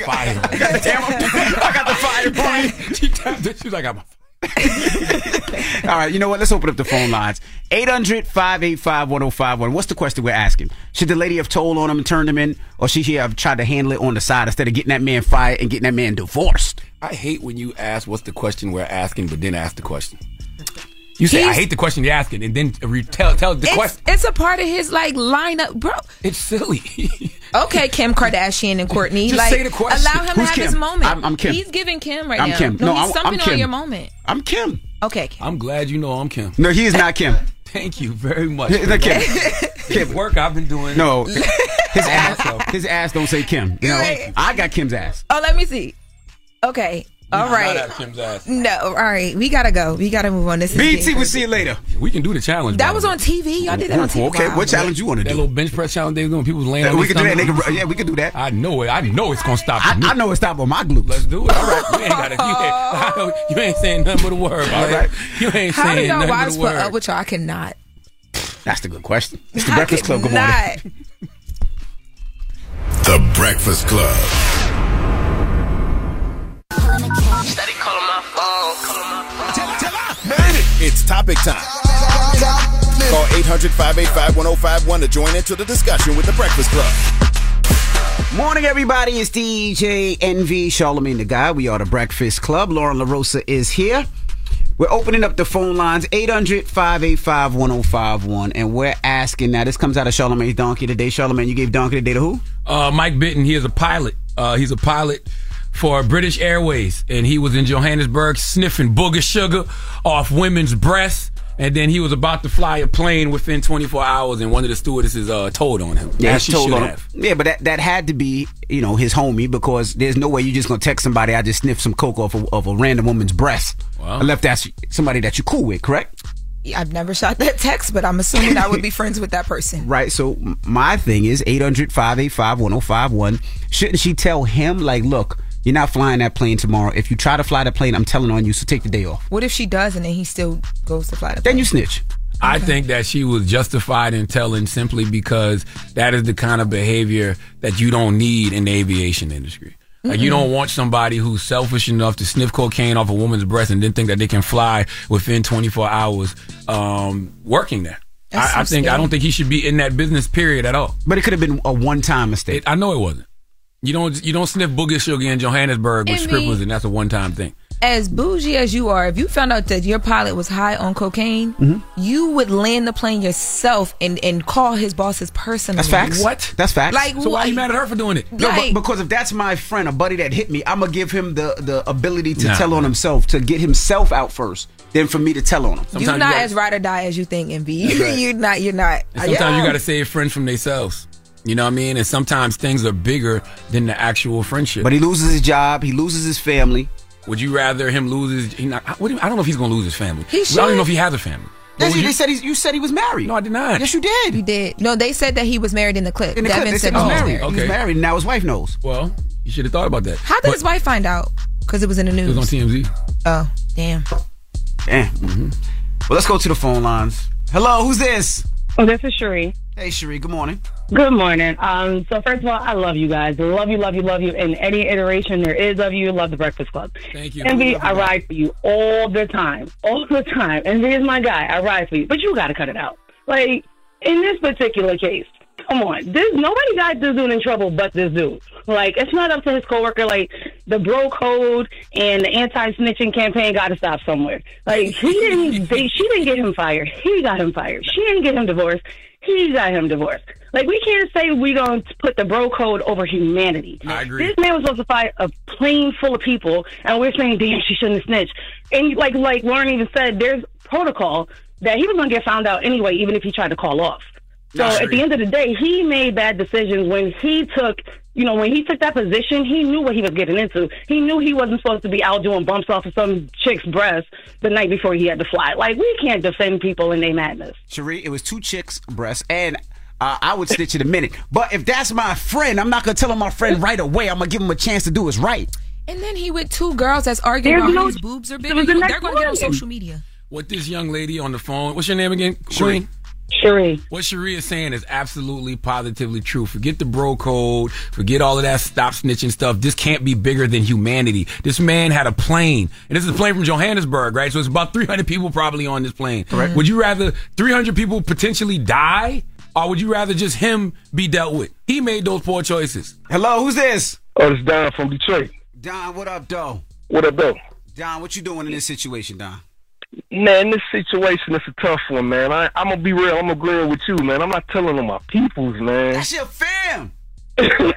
got the fire point. she tapped it. She was like, I'm All right, you know what? Let's open up the phone lines. 800 585 1051. What's the question we're asking? Should the lady have told on him and turned him in, or should she have tried to handle it on the side instead of getting that man fired and getting that man divorced? I hate when you ask what's the question we're asking, but then ask the question. You say, I hate the question you're asking, and then re- tell, tell the It's, question. it's a part of his like lineup, bro. It's silly. Okay, Kim Kardashian and Kourtney. Just like, say the question. allow him Who's to have Kim? his moment. I'm- I'm Kim. He's giving Kim right I'm now. Kim. No, No, he's I'm- stumping I'm on Kim. your moment. I'm Kim. Okay, Kim. I'm glad you know I'm Kim. No, he is not Kim. Thank you very much. He's not Kim. Kim. Work I've been doing. No, his ass, his ass don't say Kim. You know, Right. I got Kim's ass. Oh, let me see. Okay. All You do not Kim's ass. No. All right. We gotta go. We gotta move on. This BT, we'll see you later. We can do the challenge. That was on TV. Y'all did that on TV. Okay, Wow. what challenge you want to That do? little bench press challenge they was doing. People was laying on we their can do that. Can, yeah, we can do that. I know it. I know it's gonna stop. I, me. I know it's stop on my glutes. Let's do it. All right. You ain't gotta. You ain't, you ain't saying nothing but a word. All right. You ain't How do saying y'all nothing wives but a put up with y'all? I cannot. That's the good question. It's the I Breakfast Club. Good morning. The Breakfast Club. It's topic time. Call 800 585 1051 to join into the discussion with the Breakfast Club. Morning, everybody. It's DJ Envy Charlemagne the God. We are the Breakfast Club. Lauren LaRosa is here. We're opening up the phone lines 800 585 1051. And we're asking now, this comes out of Charlemagne's Donkey today. Charlemagne, you gave Donkey today to who? uh, Mike Bitton. He is a pilot. Uh, he's a pilot for British Airways, and he was in Johannesburg sniffing booger sugar off women's breasts. And then he was about to fly a plane within 24 hours, and one of the stewardesses uh, told on him. Yeah, she told on him. Yeah, but that, that had to be, you know, his homie because there's no way you're just gonna text somebody. I just sniffed some coke off of, of a random woman's breast. Wow. Unless that's somebody that you're cool with, correct? I've never shot that text, but I'm assuming I would be friends with that person. Right. So my thing is 800 585 1051. Shouldn't she tell him, like, look, you're not flying that plane tomorrow. If you try to fly the plane, I'm telling on you, so take the day off. What if she does and then he still goes to fly the Then you snitch. I think that she was justified in telling simply because that is the kind of behavior that you don't need in the aviation industry. Like you don't want somebody who's selfish enough to sniff cocaine off a woman's breast and then think that they can fly within 24 hours um, working there. That's I, I so think I don't think he should be in that business period at all. But it could have been a one time mistake. I know it wasn't. You don't you don't sniff booger sugar in Johannesburg with I mean- strippers and that's a one time thing. as bougie as you are, if you found out that your pilot was high on cocaine, mm-hmm. you would land the plane yourself and, and call his bosses personally. That's facts. What? That's facts. Like, So why what- you mad at her for doing it? No, Like- but because if that's my friend, a buddy that hit me, I'm gonna give him the the ability to Nah. tell on himself, to get himself out first, then for me to tell on him. Sometimes You're you not gotta- as ride or die as you think, Envy. That's right. you're not. You're not. And sometimes you got to save friends from themselves. You know what I mean? And sometimes things are bigger than the actual friendship. But he loses his job, he loses his family. Would you rather him lose his? He not, what do you- I don't know if he's going to lose his family. He I don't should. even know if he has a family. But Yes, would they you- said he's, you said he was married. no, I did not. Yes, you did. You did. No, they said that he was married in the clip. In the Devin clip, they said said he was married. married. He was Okay. married, and now his wife knows. Well, you should have thought about that. How did But his wife find out? Because it was in the It news. was on TMZ. Oh, damn. Eh. Well, let's go to the phone lines. Hello, who's this? Oh, this is Cherie. Hey, Cherie. Good morning. Good morning. Um, so first of all, I love you guys. Love you, love you, love you. In any iteration there is of you, love the Breakfast Club. Thank you. Envy, I ride for you all the time, all the time. Envy is my guy. I ride for you, but you got to cut it out. Like in this particular case, come on, this nobody got this dude in trouble but this dude. Like it's not up to his coworker. Like the bro code and the anti-snitching campaign got to stop somewhere. Like he didn't, they, she didn't get him fired. He got him fired. She didn't get him divorced. He got him divorced. Like we can't say we're gonna put the bro code over humanity. I agree. This man was supposed to fight a plane full of people, and we're saying, "Damn, she shouldn't have snitched." And like like Lauren even said, there's protocol that he was gonna get found out anyway, even if he tried to call off. So at the end of the day, he made bad decisions when he took, you know, when he took that position. He knew what he was getting into. He knew he wasn't supposed to be out doing bumps off of some chick's breast the night before he had to fly. Like we can't defend people in their madness. Cherie, it was two chicks' breasts, and uh, I would stitch it a minute. But if that's my friend, I'm not gonna tell him my friend right away. I'm gonna give him a chance to do wis right. And then he with two girls that's arguing There's about no- whose boobs are it bigger. was the They're going to get on social media. What this young lady on the phone? What's your name again? Cherie. Queen? Cherie. What Cherie is saying is absolutely positively true. Forget the bro code. Forget all of that stop snitching stuff. This can't be bigger than humanity. This man had a plane, and this is a plane from Johannesburg, right? So it's about 300 people probably on this plane. Correct. Would you rather 300 people potentially die, or would you rather just him be dealt with? He made those poor choices. Hello, who's this? Oh, it's Don from Detroit. Don, what up, Doe? What up, though? Don, what you doing in this situation, Don? Man, this situation is a tough one, man. I, I'm gonna be real. I'm gonna agreeing with you, man. I'm not telling on my peoples, man. That's your fam.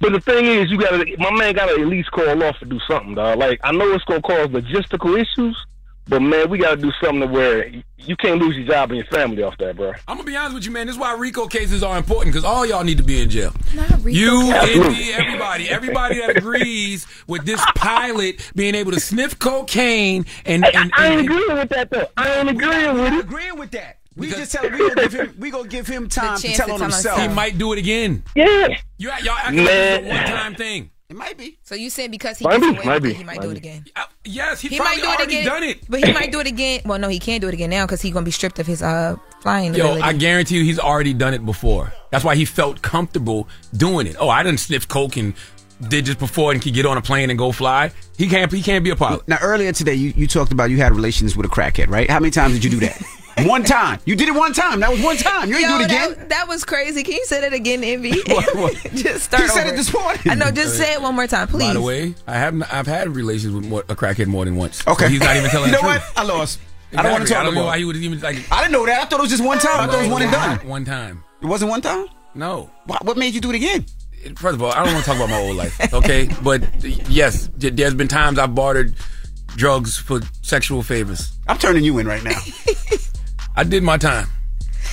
But the thing is, you gotta, my man gotta at least call off and do something, dog. Like, I know it's gonna cause logistical issues, but man, we gotta do something to where you can't lose your job and your family off that, bro. I'm gonna be honest with you, man. This is why RICO cases are important because all y'all need to be in jail. You, Absolutely. Envy, everybody, everybody that agrees with this pilot being able to sniff cocaine and, and, I ain't and- agreeing with that, though. I ain't agreeing with it. Agreeing with that. We just tell we gonna give him we gonna give him time to tell on tell himself. he might do it again. Yeah. You, y'all acting like it's a Man. one-time thing. It might be. So you saying because he Might be, away might be, he might might do it again. Uh, yes, he, He might do it again, done it. but he might do it again. Well, no, he can't do it again now because he's gonna be stripped of his uh flying Yo, ability. I guarantee you, he's already done it before. That's why he felt comfortable doing it. Oh, I didn't sniff coke and did this before and could get on a plane and go fly. He can't. He can't be a pilot. Now earlier today, you, you talked about you had relations with a crackhead, right? How many times did you do that? one time. You did it one time. That was one time. You ain't Yo, do it again. That, that was crazy. Can you say that again, Envy? What, what? just start He said it this morning. I know. Just say it one more time, please. By the way, I have I've had relations with more, a crackhead more than once. Okay. so he's not even telling You know the what? I lost. I don't want to Exactly. talk I don't know about. why it. he would even like. I didn't know that. I thought it was just one time. I thought it was one and done. One time. It wasn't one time. No. What, what made you do it again? First of all, I don't want to talk about my old life, okay? But yes, there's been times I've bartered drugs for sexual favors. I'm turning you in right now. I did my time.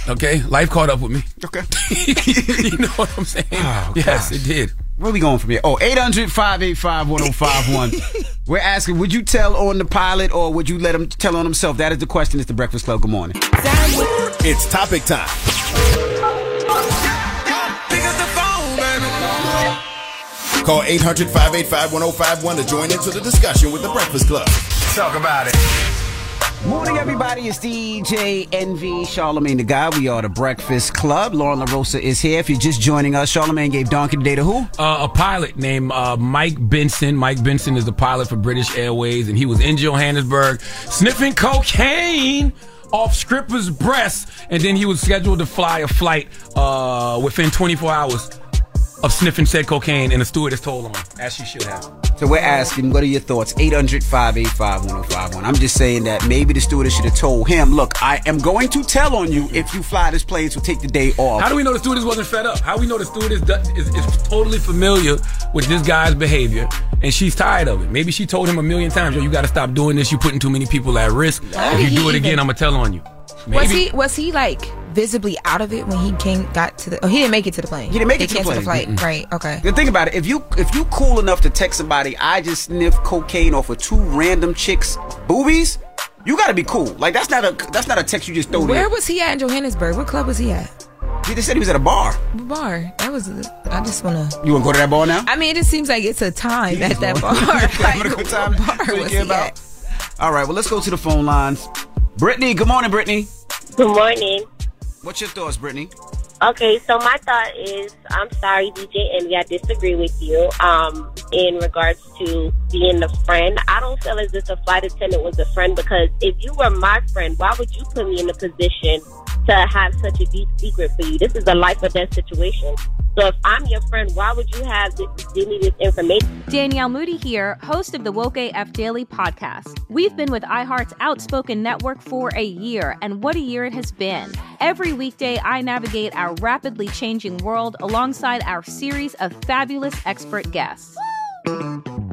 Okay, life caught up with me. Okay. you know what I'm saying? Oh, yes, gosh. it did. Where we going from here? Oh, 800 585 1051. We're asking, would you tell on the pilot or would you let him tell on himself? That is the question. It's the Breakfast Club. Good morning. It's topic time. Call 800 585 1051 to join into the discussion with the Breakfast Club. Talk about it. Morning, everybody. It's DJ Envy, Charlemagne the God. We are the Breakfast Club. Lauren LaRosa is here. If you're just joining us, Charlemagne gave Donkey today to who? Uh, a pilot named uh, Mike Benson. Mike Benson is the pilot for British Airways, and he was in Johannesburg sniffing cocaine off strippers' breasts, and then he was scheduled to fly a flight uh, within 24 hours. Of sniffing said cocaine, and the stewardess told on him, as she should have. So we're asking, what are your thoughts? 800 585 1051. I'm just saying that maybe the stewardess should have told him, look, I am going to tell on you if you fly this plane, so take the day off. How do we know the stewardess wasn't fed up? How do we know the stewardess do- is, is totally familiar with this guy's behavior and she's tired of it? Maybe she told him a million times, yo, you got to stop doing this. You're putting too many people at risk. If you do he it again, even- I'm going to tell on you. Was he was he like visibly out of it when he came got to the? Oh, he didn't make it to the plane. He didn't make They it to the plane. flight. Right. Okay. The thing about it, if you if you cool enough to text somebody, I just sniffed cocaine off of two random chicks' boobies, you gotta be cool. Like that's not a that's not a text you just throw in. Where there. was he at in Johannesburg? What club was he at? He just said he was at a bar. Bar? That was. I just wanna. You wanna go to that bar now? I mean, it just seems like it's a time at that bar. Having a good time. What bar what was he about? at? All right, well let's go to the phone lines. Brittany, good morning, Brittany. Good morning. What's your thoughts, Brittany? Okay, so my thought is, I'm sorry, DJ Envy, I disagree with you. Um, in regards to being a friend, I don't feel as if the flight attendant was a friend because if you were my friend, why would you put me in a position to have such a deep secret for you? This is a life or death situation. So if I'm your friend, why would you have give me this information? Danielle Moody here, host of the Woke AF Daily podcast. We've been with iHeart's Outspoken Network for a year, and what a year it has been. Every weekday, I navigate our rapidly changing world alongside our series of fabulous expert guests.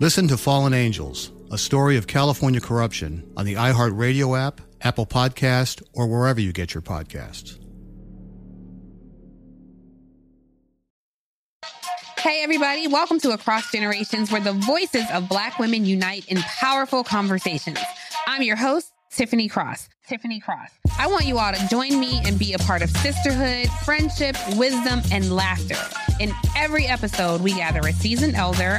Listen to Fallen Angels, a story of California corruption on the iHeartRadio app, Apple Podcast, or wherever you get your podcasts. Hey, everybody, welcome to Across Generations, where the voices of Black women unite in powerful conversations. I'm your host, Tiffany Cross. Tiffany Cross. I want you all to join me and be a part of sisterhood, friendship, wisdom, and laughter. In every episode, we gather a seasoned elder.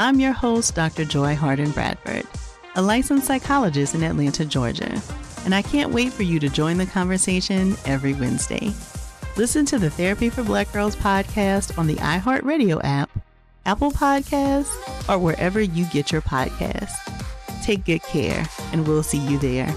I'm your host, Dr. Joy Harden Bradford, a licensed psychologist in Atlanta, Georgia, and I can't wait for you to join the conversation every Wednesday. Listen to the Therapy for Black Girls podcast on the iHeartRadio app, Apple Podcasts, or wherever you get your podcasts. Take good care, and we'll see you there.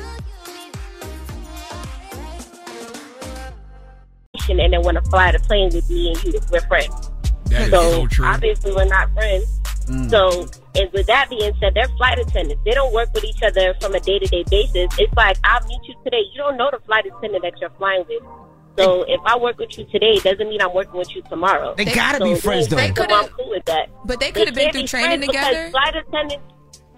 and then want to fly the plane with me and you. We're friends. That is so, so true. obviously we're not friends. Mm. So, and with that being said, they're flight attendants. They don't work with each other from a day to day basis. It's like I'll meet you today. You don't know the flight attendant that you're flying with. So if I work with you today, doesn't mean I'm working with you tomorrow. They gotta so be friends, though. They They could coulda- I'm cool with that. But they They could have been through be training friends because together. Flight attendants,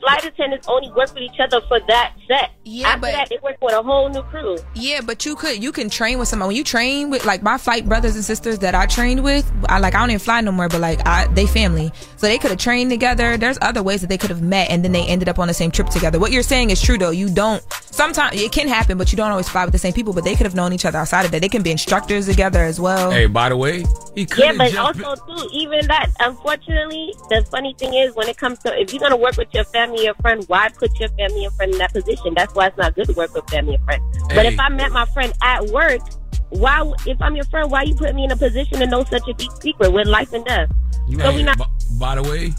flight attendants only work with each other for that set. Yeah, After but- that, they work with a whole new crew. Yeah, but you could you can train with someone. When you train with like my flight brothers and sisters that I trained with, I like I don't even fly no more, but like I they family. So they could have trained together. There's other ways that they could have met and then they ended up on the same trip together. What you're saying is true though. You don't sometimes it can happen, but you don't always fly with the same people, but they could have known each other outside of that. They can be instructors together as well. Hey, by the way, he could Yeah, but just also too, even that. Unfortunately, the funny thing is, when it comes to if you're gonna work with your family or friend, why put your family and friend in that position? That's why it's not good to work with family and friend. But if I met my friend at work, why? If I'm your friend, why you put me in a position to know such a deep secret with life and death? You So we not. b- by the way,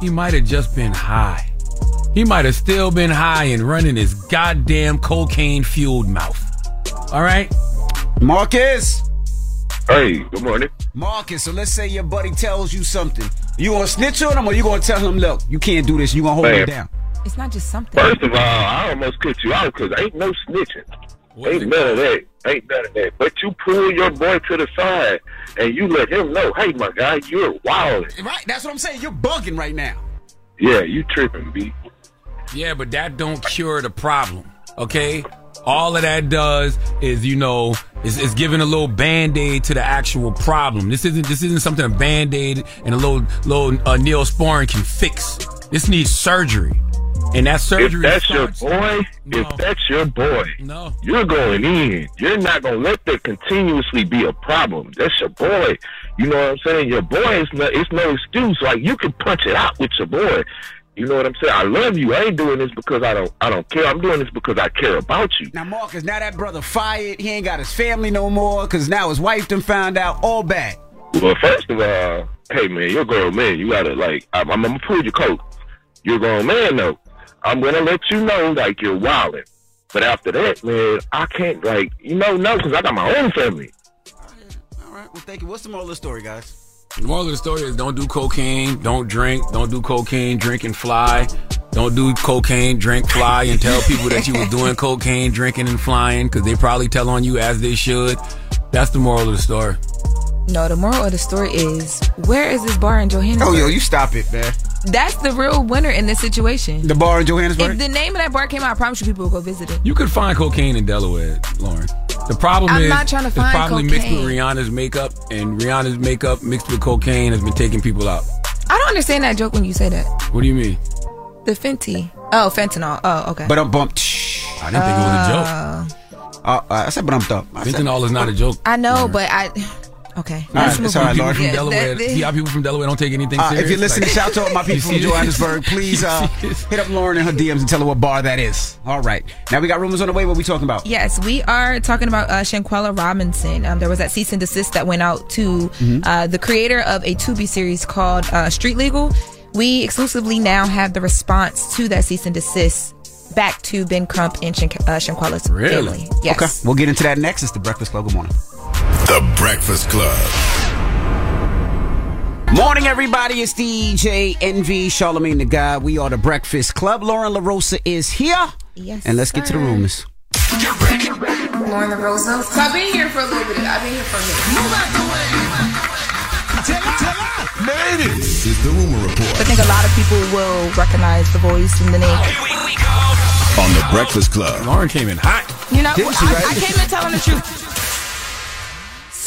he might have just been high. He might have still been high and running his goddamn cocaine fueled mouth. All right? Marcus. Hey, good morning. Marcus, so let's say your buddy tells you something. You gonna snitch on him or you gonna tell him, look, you can't do this, you gonna hold Man. him down? It's not just something. First of all, I almost cut you out because ain't no snitching. ain't none of that. Ain't none of that. But you pull your boy to the side and you let him know, hey, my guy, you're wild. Right, that's what I'm saying. You're bugging right now. Yeah, you tripping, B. Yeah, but that don't cure the problem. Okay? All of that does is, you know, is, is giving a little band-aid to the actual problem. This isn't this isn't something a band-aid and a little little uh, Neosporin can fix. This needs surgery. And that surgery If that's your boy, if that's your boy, No. you're going in. You're not gonna let that continuously be a problem. That's your boy. You know what I'm saying? Your boy is no, it's no excuse. Like you can punch it out with your boy. You know what I'm saying? I love you. I ain't doing this because I don't I don't care. I'm doing this because I care about you. Now, Marcus, now that brother fired, he ain't got his family no more, cause now his wife done found out all bad. Well, first of all, hey man, you're a grown man. You gotta like, I'm, I'm gonna pull your coat. You're a grown man though. I'm gonna let you know like you're wilding. But after that, man, I can't like, you know, no, because I got my own family. All right, well, thank you. What's the moral of the story, guys? The moral of the story is don't do cocaine, don't drink, don't do cocaine, drink and fly. Don't do cocaine, drink, fly, and tell people that you was doing cocaine, drinking, and flying because they probably tell on you as they should. That's the moral of the story. No, the moral of the story is where is this bar in Johannesburg? Oh, yo, you stop it, man. That's the real winner in this situation. The bar in Johannesburg? If the name of that bar came out, I promise you people will go visit it. You could find cocaine in Delaware, Lauren. The problem I'm is not trying to it's find probably mixed with. Rihanna's makeup, and Rihanna's makeup mixed with cocaine has been taking people out. I don't understand that joke when you say that. What do you mean? The Fenty. Oh, fentanyl. Oh, okay. But I'm bumped. I didn't think it was a joke. Uh, I said, but I'm up. Fentanyl is not a joke. I know, but I. Okay. All right, it's all right, Lord. From Yeah, Delaware, that- see how people from Delaware don't take anything Uh, serious. if you're listening, Like- shout out to my people from? Johannesburg. Please uh, hit up Lauren in her DMs and tell her what bar that is. All right. Now we got rumors on the way. What we talking about? Yes, we are talking about uh, Shanquella Robinson. Um, there was that cease and desist that went out to Mhm. uh, the creator of a Tubi series called uh, Street Legal. We exclusively now have the response to that cease and desist back to Ben Crump and Shan- uh, Shanquella's family. Yes. Okay. We'll get into that next. It's the Breakfast Club. Good morning. The Breakfast Club. Morning, everybody. It's DJ Envy Charlemagne the God. We are the Breakfast Club. Lauren LaRosa is here. Yes. And let's get to the rumors. Lauren LaRosa. So I've been here for a little bit. I've been here for a minute. Move out the way. Made it. This is the Rumor Report I think a lot of people will recognize the voice and the name. on The Breakfast Club. Lauren came in hot. You know, Didn't she, I, right? I came in telling the truth.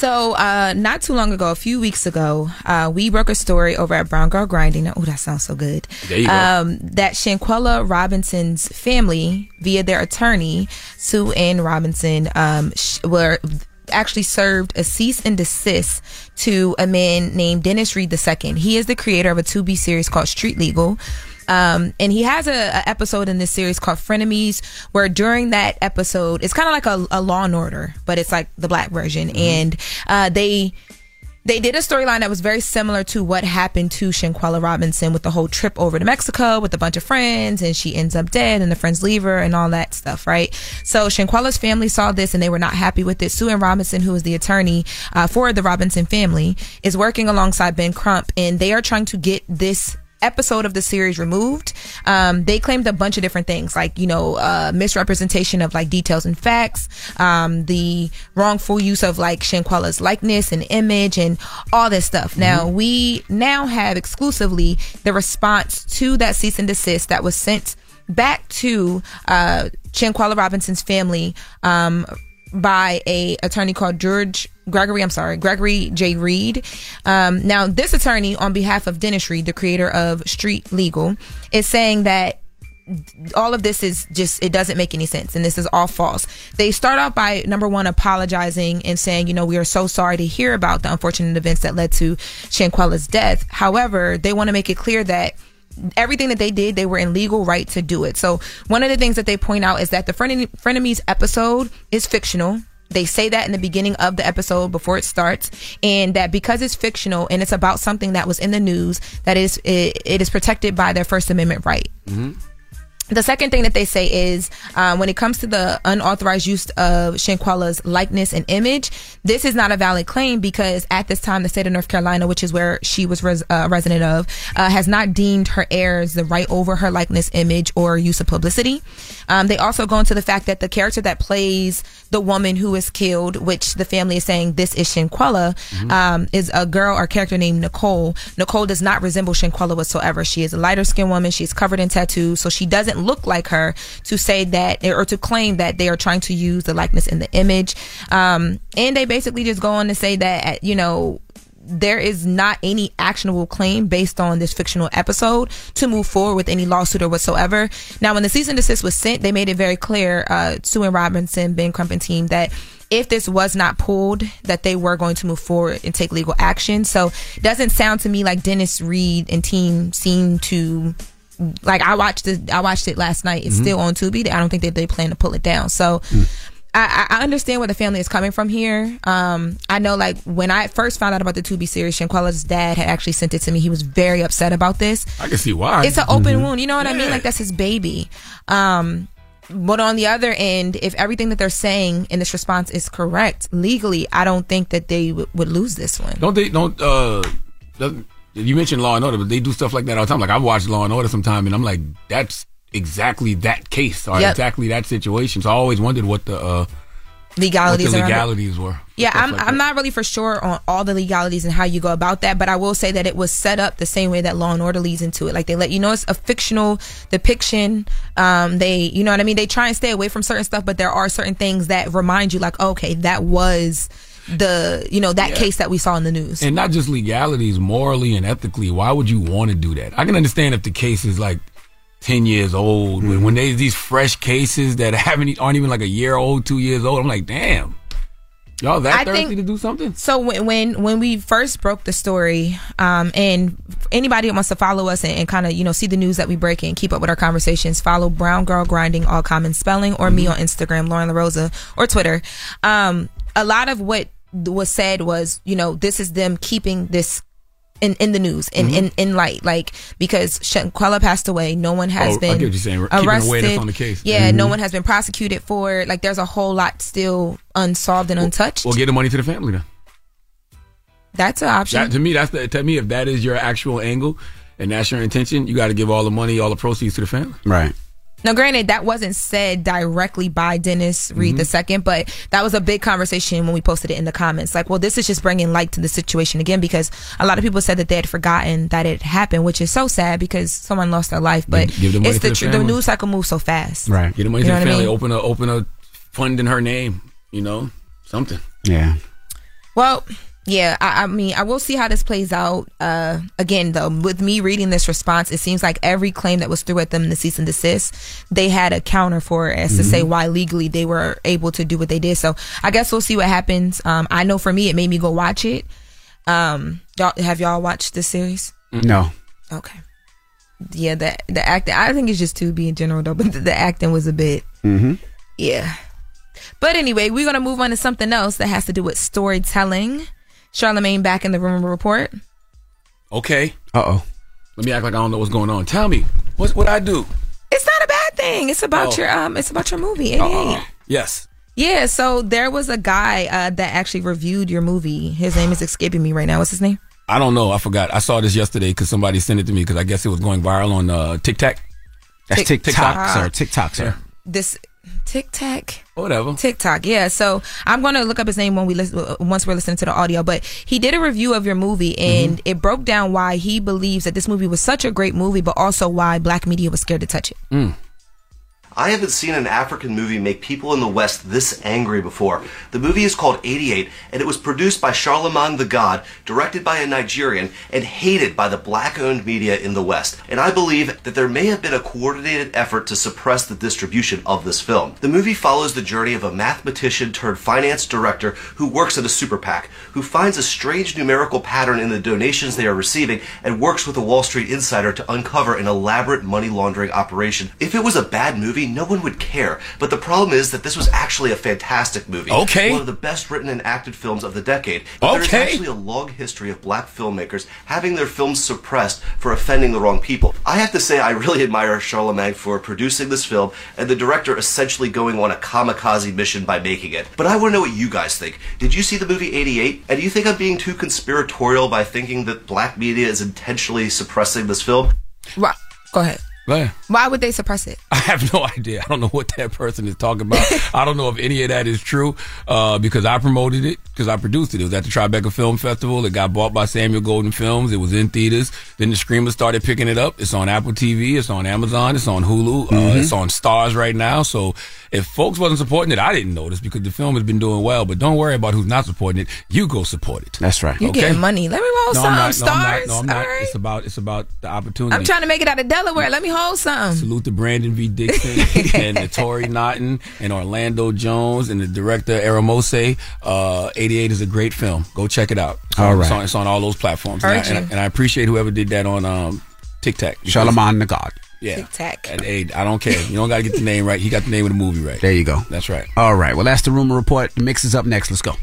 So, uh, not too long ago, a few weeks ago, uh, we broke a story over at Brown Girl Grinding. Oh, that sounds so good. There you go. Um, that Shanquella Robinson's family, via their attorney, Sue Ann Robinson, um, sh- were actually served a cease and desist to a man named Dennis Reed II. He is the creator of a Tubi series called Street Legal. Um, and he has a, a episode in this series called Frenemies, where during that episode, it's kind of like a, a Law and Order, but it's like the black version, and uh, they they did a storyline that was very similar to what happened to Shanquella Robinson with the whole trip over to Mexico with a bunch of friends, and she ends up dead, and the friends leave her, and all that stuff, right? So Shanquella's family saw this, and they were not happy with it. Sue Ann Robinson, who is the attorney uh, for the Robinson family, is working alongside Ben Crump, and they are trying to get this episode of the series removed. Um, they claimed a bunch of different things, like you know, uh, misrepresentation of like details and facts, um, the wrongful use of like Shanquella's likeness and image, and all this stuff. Now we now have exclusively the response to that cease and desist that was sent back to uh, Shanquella Robinson's family. Um, by a attorney called George Gregory. I'm sorry, Gregory J. Reed. Um, now, this attorney, on behalf of Dennis Reed, the creator of Street Legal, is saying that all of this is just it doesn't make any sense and this is all false they start off by number one apologizing and saying you know we are so sorry to hear about the unfortunate events that led to shanquella's death however they want to make it clear that everything that they did, they were in legal right to do it. So one of the things that they point out is that the Frenemies episode is fictional. They say that in the beginning of the episode before it starts, and that because it's fictional and it's about something that was in the news, that is it, it is protected by their First Amendment right. Mm-hmm. The second thing that they say is um, when it comes to the unauthorized use of Shanquella's likeness and image, this is not a valid claim because at this time, the state of North Carolina, which is where she was res- uh, resident of, uh, has not deemed her heirs the right over her likeness, image, or use of publicity. Um, they also go into the fact that the character that plays the woman who is killed, which the family is saying this is Shanquella, um, is a girl or character named Nicole. Nicole does not resemble Shanquella whatsoever. She is a lighter skinned woman. She's covered in tattoos, so she doesn't look like her to say that or to claim that they are trying to use the likeness in the image. Um, and they basically just go on to say that, you know, there is not any actionable claim based on this fictional episode to move forward with any lawsuit or whatsoever. Now, when the cease and desist was sent, they made it very clear, uh, Sue Ann Robinson, Ben Crump and team, that if this was not pulled, that they were going to move forward and take legal action. So doesn't sound to me like Dennis Reed and team seem to like I watched it. I watched it last night. It's Mhm. still on Tubi. I don't think that they plan to pull it down. So. I, I understand where the family is coming from here. Um, I know, like when I first found out about the Tubi series, Shanquella's dad had actually sent it to me. He was very upset about this. I can see why. It's an open Mhm. wound. You know what I mean? Like that's his baby. Um, but on the other end, if everything that they're saying in this response is correct legally, I don't think that they w- would lose this one. Don't they? Don't uh? You mentioned Law and Order, but they do stuff like that all the time. Like I've watched Law and Order sometime, and I'm like, that's exactly that case or Yep. exactly that situation. So I always wondered what the uh, Legalities. what the legalities were. Yeah, I'm like I'm that. not really for sure on all the legalities and how you go about that, but I will say that it was set up the same way that Law and Order leads into it. Like they let you know it's a fictional depiction. Um, they, you know what I mean? They try and stay away from certain stuff, but there are certain things that remind you, like, okay, that was the you know that Yeah. case that we saw in the news. And not just legalities, morally and ethically. Why would you want to do that? I can understand if the case is like ten years old, but when there's these fresh cases that haven't e, aren't even like a year old, two years old, I'm like, damn. Y'all that I thirsty think- to do something? So when when when we first broke the story, um, and anybody that wants to follow us and, and kind of you know see the news that we break and keep up with our conversations, follow Brown Girl Grinding all common spelling or me on Instagram, Lauren LaRosa or Twitter. Um, a lot of what was said was you know this is them keeping this. In, in the news in, Mhm. in in light like because Shanquella passed away no one has Oh, I been get what you're saying. Arrested on the case. yeah no Mhm. one has been prosecuted for it. like there's a whole lot still unsolved and untouched Well, get the money to the family then. that's an option That, to me, that's the, to me if that is your actual angle and that's your intention, you got to give all the money, all the proceeds to the family. Right. Now, granted, that wasn't said directly by Dennis Reed Mhm. II, but that was a big conversation when we posted it in the comments. Like, well, this is just bringing light to the situation again because a lot of people said that they had forgotten that it happened, which is so sad because someone lost their life. But Give- give the it's the, the tr- the news cycle moves so fast. Right. Get the money You to know the what I family. mean? Open a open a fund in her name. You know, something. Yeah. Well, yeah, I, I mean, I will see how this plays out. Uh, again, though, with me reading this response, it seems like every claim that was threw at them in the cease and desist, they had a counter for it as to say Mm-hmm. Mhm. why legally they were able to do what they did. So I guess we'll see what happens. Um, I know for me, it made me go watch it. Um, y'all have y'all watched this series? No. Okay. Yeah, the the acting. I think it's just Tubi in general though, but the, the acting was a bit. Mm-hmm. Yeah. But anyway, we're gonna move on to something else that has to do with storytelling. Charlemagne back in the rumor report. Okay. Uh oh. Let me act like I don't know what's going on. Tell me what what I do. It's not a bad thing. It's about Oh. your um. It's about your movie. 88. Uh-uh. Yes. Yeah. So there was a guy uh, that actually reviewed your movie. His name is escaping me right now. What's his name? I don't know. I forgot. I saw this yesterday because somebody sent it to me because I guess it was going viral on uh, TikTok. That's TikTok, TikTok. sir. TikTok, sir. This Tic Tac. Whatever. TikTok, yeah. So I'm gonna look up his name when we listen once we're listening to the audio. But he did a review of your movie, and Mm-hmm. it broke down why he believes that this movie was such a great movie, but also why black media was scared to touch it. Mm. I haven't seen an African movie make people in the West this angry before. The movie is called 88, and it was produced by Charlemagne the God, directed by a Nigerian, and hated by the black owned media in the West. And I believe that there may have been a coordinated effort to suppress the distribution of this film. The movie follows the journey of a mathematician turned finance director who works at a super PAC, who finds a strange numerical pattern in the donations they are receiving and works with a Wall Street insider to uncover an elaborate money laundering operation. If it was a bad movie, no one would care. But the problem is that this was actually a fantastic movie. Okay. One of the best written and acted films of the decade. But There's actually a long history of black filmmakers having their films suppressed for offending the wrong people. I have to say I really admire Charlemagne for producing this film and the director essentially going on a kamikaze mission by making it. But I want to know what you guys think. Did you see the movie 88? And do you think I'm being too conspiratorial by thinking that black media is intentionally suppressing this film? Right. Go ahead. Go ahead. Why would they suppress it? I have no idea. I don't know what that person is talking about. I don't know if any of that is true uh, because I promoted it, because I produced it. It was at the Tribeca Film Festival. It got bought by Samuel Goldwyn Films. It was in theaters. Then the Screamers started picking it up. It's on Apple TV. It's on Amazon. It's on Hulu. Uh, Mhm. it's on Starz right now. So if folks wasn't supporting it, I didn't notice because the film has been doing well. But don't worry about who's not supporting it. You go support it. That's right. You're getting money. Let me roll No, some I'm not. No, I'm stars. not. No, I'm not. All right. It's about it's about the opportunity. I'm trying to make it out of Delaware. Let me hold some. Salute to Brandon V. Dixon and Naturi Naughton and Orlando Jones and the director Eromose. Uh, 88 is a great film. Go check it out. It's All on, right. It's on, it's on all those platforms. And I, and, I, and I appreciate whoever did that on um, TikTok. because- Charlemagne the God. Yeah. TikTok. And, hey, I don't care. You don't got to get the name right. He got the name of the movie right. There you go. That's right. All right. Well, that's the rumor report. The mix is up next. Let's go.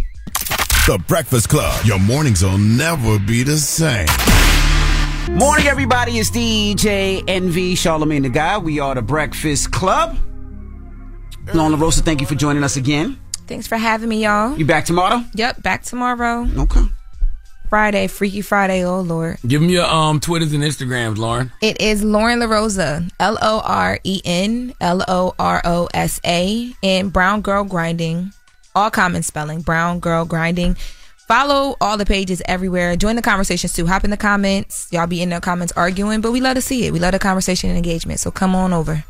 The Breakfast Club. Your mornings will never be the same. Morning, everybody. It's DJ Envy Charlemagne the God. We are the Breakfast Club. Lauren LaRosa, thank you for joining us again. Thanks for having me, y'all. You back tomorrow? Yep, back tomorrow. Okay. Friday, Freaky Friday. Oh Lord. Give them your um, Twitters and Instagrams, Lauren. It is Lauren LaRosa, L O R E N L O R O S A, and Brown Girl Grinding, all common spelling, Brown Girl Grinding. Follow all the pages everywhere. Join the conversations too. Hop in the comments. Y'all be in the comments arguing, but we love to see it. We love the conversation and engagement. So come on over.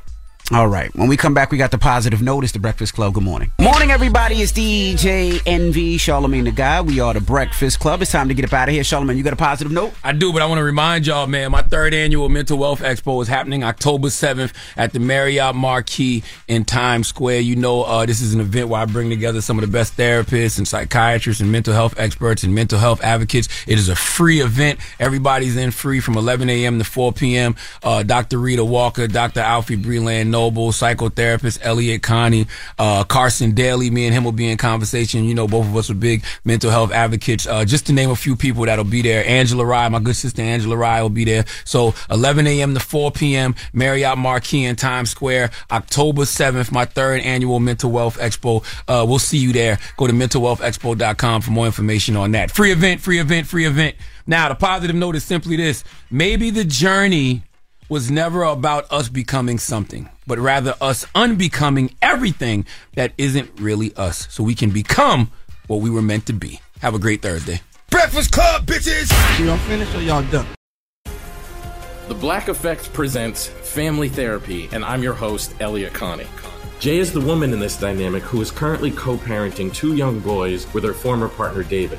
All right. When we come back, we got the positive notice. The Breakfast Club. Good morning. Morning, everybody. It's DJ Envy, Charlemagne the God. We are the Breakfast Club. It's time to get up out of here. Charlemagne, you got a positive note? I do, but I want to remind y'all, man, my third annual Mental Wealth Expo is happening October 7th at the Marriott Marquis in Times Square. You know, uh, this is an event where I bring together some of the best therapists and psychiatrists and mental health experts and mental health advocates. It is a free event. Everybody's in free from 11 a.m. to 4 p.m. Uh, Dr. Rheeda Walker, Dr. Alfie Breland Noble, psychotherapist Elliott Connie, uh, Carson Daly. Me and him will be in conversation. You know, both of us are big mental health advocates. Uh, just to name a few people that'll be there. Angela Rye, my good sister Angela Rye will be there. So 11 a.m. to 4 p.m. Marriott Marquis in Times Square, October 7th, my third annual Mental Wealth Expo. Uh, we'll see you there. Go to mentalwealthexpo.com for more information on that. Free event, free event, free event. Now, the positive note is simply this. Maybe the journey was never about us becoming something, but rather us unbecoming everything that isn't really us so we can become what we were meant to be. Have a great Thursday. Breakfast Club, bitches! Y'all finished or y'all done? The Black Effect presents Family Therapy, and I'm your host, Elliott Connie. Jay is the woman in this dynamic who is currently co parenting two young boys with her former partner, David.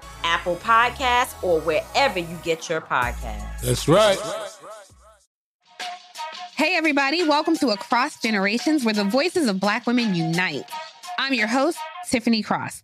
Apple Podcasts, or wherever you get your podcasts. That's right. Hey, everybody, welcome to Across Generations, where the voices of Black women unite. I'm your host, Tiffany Cross.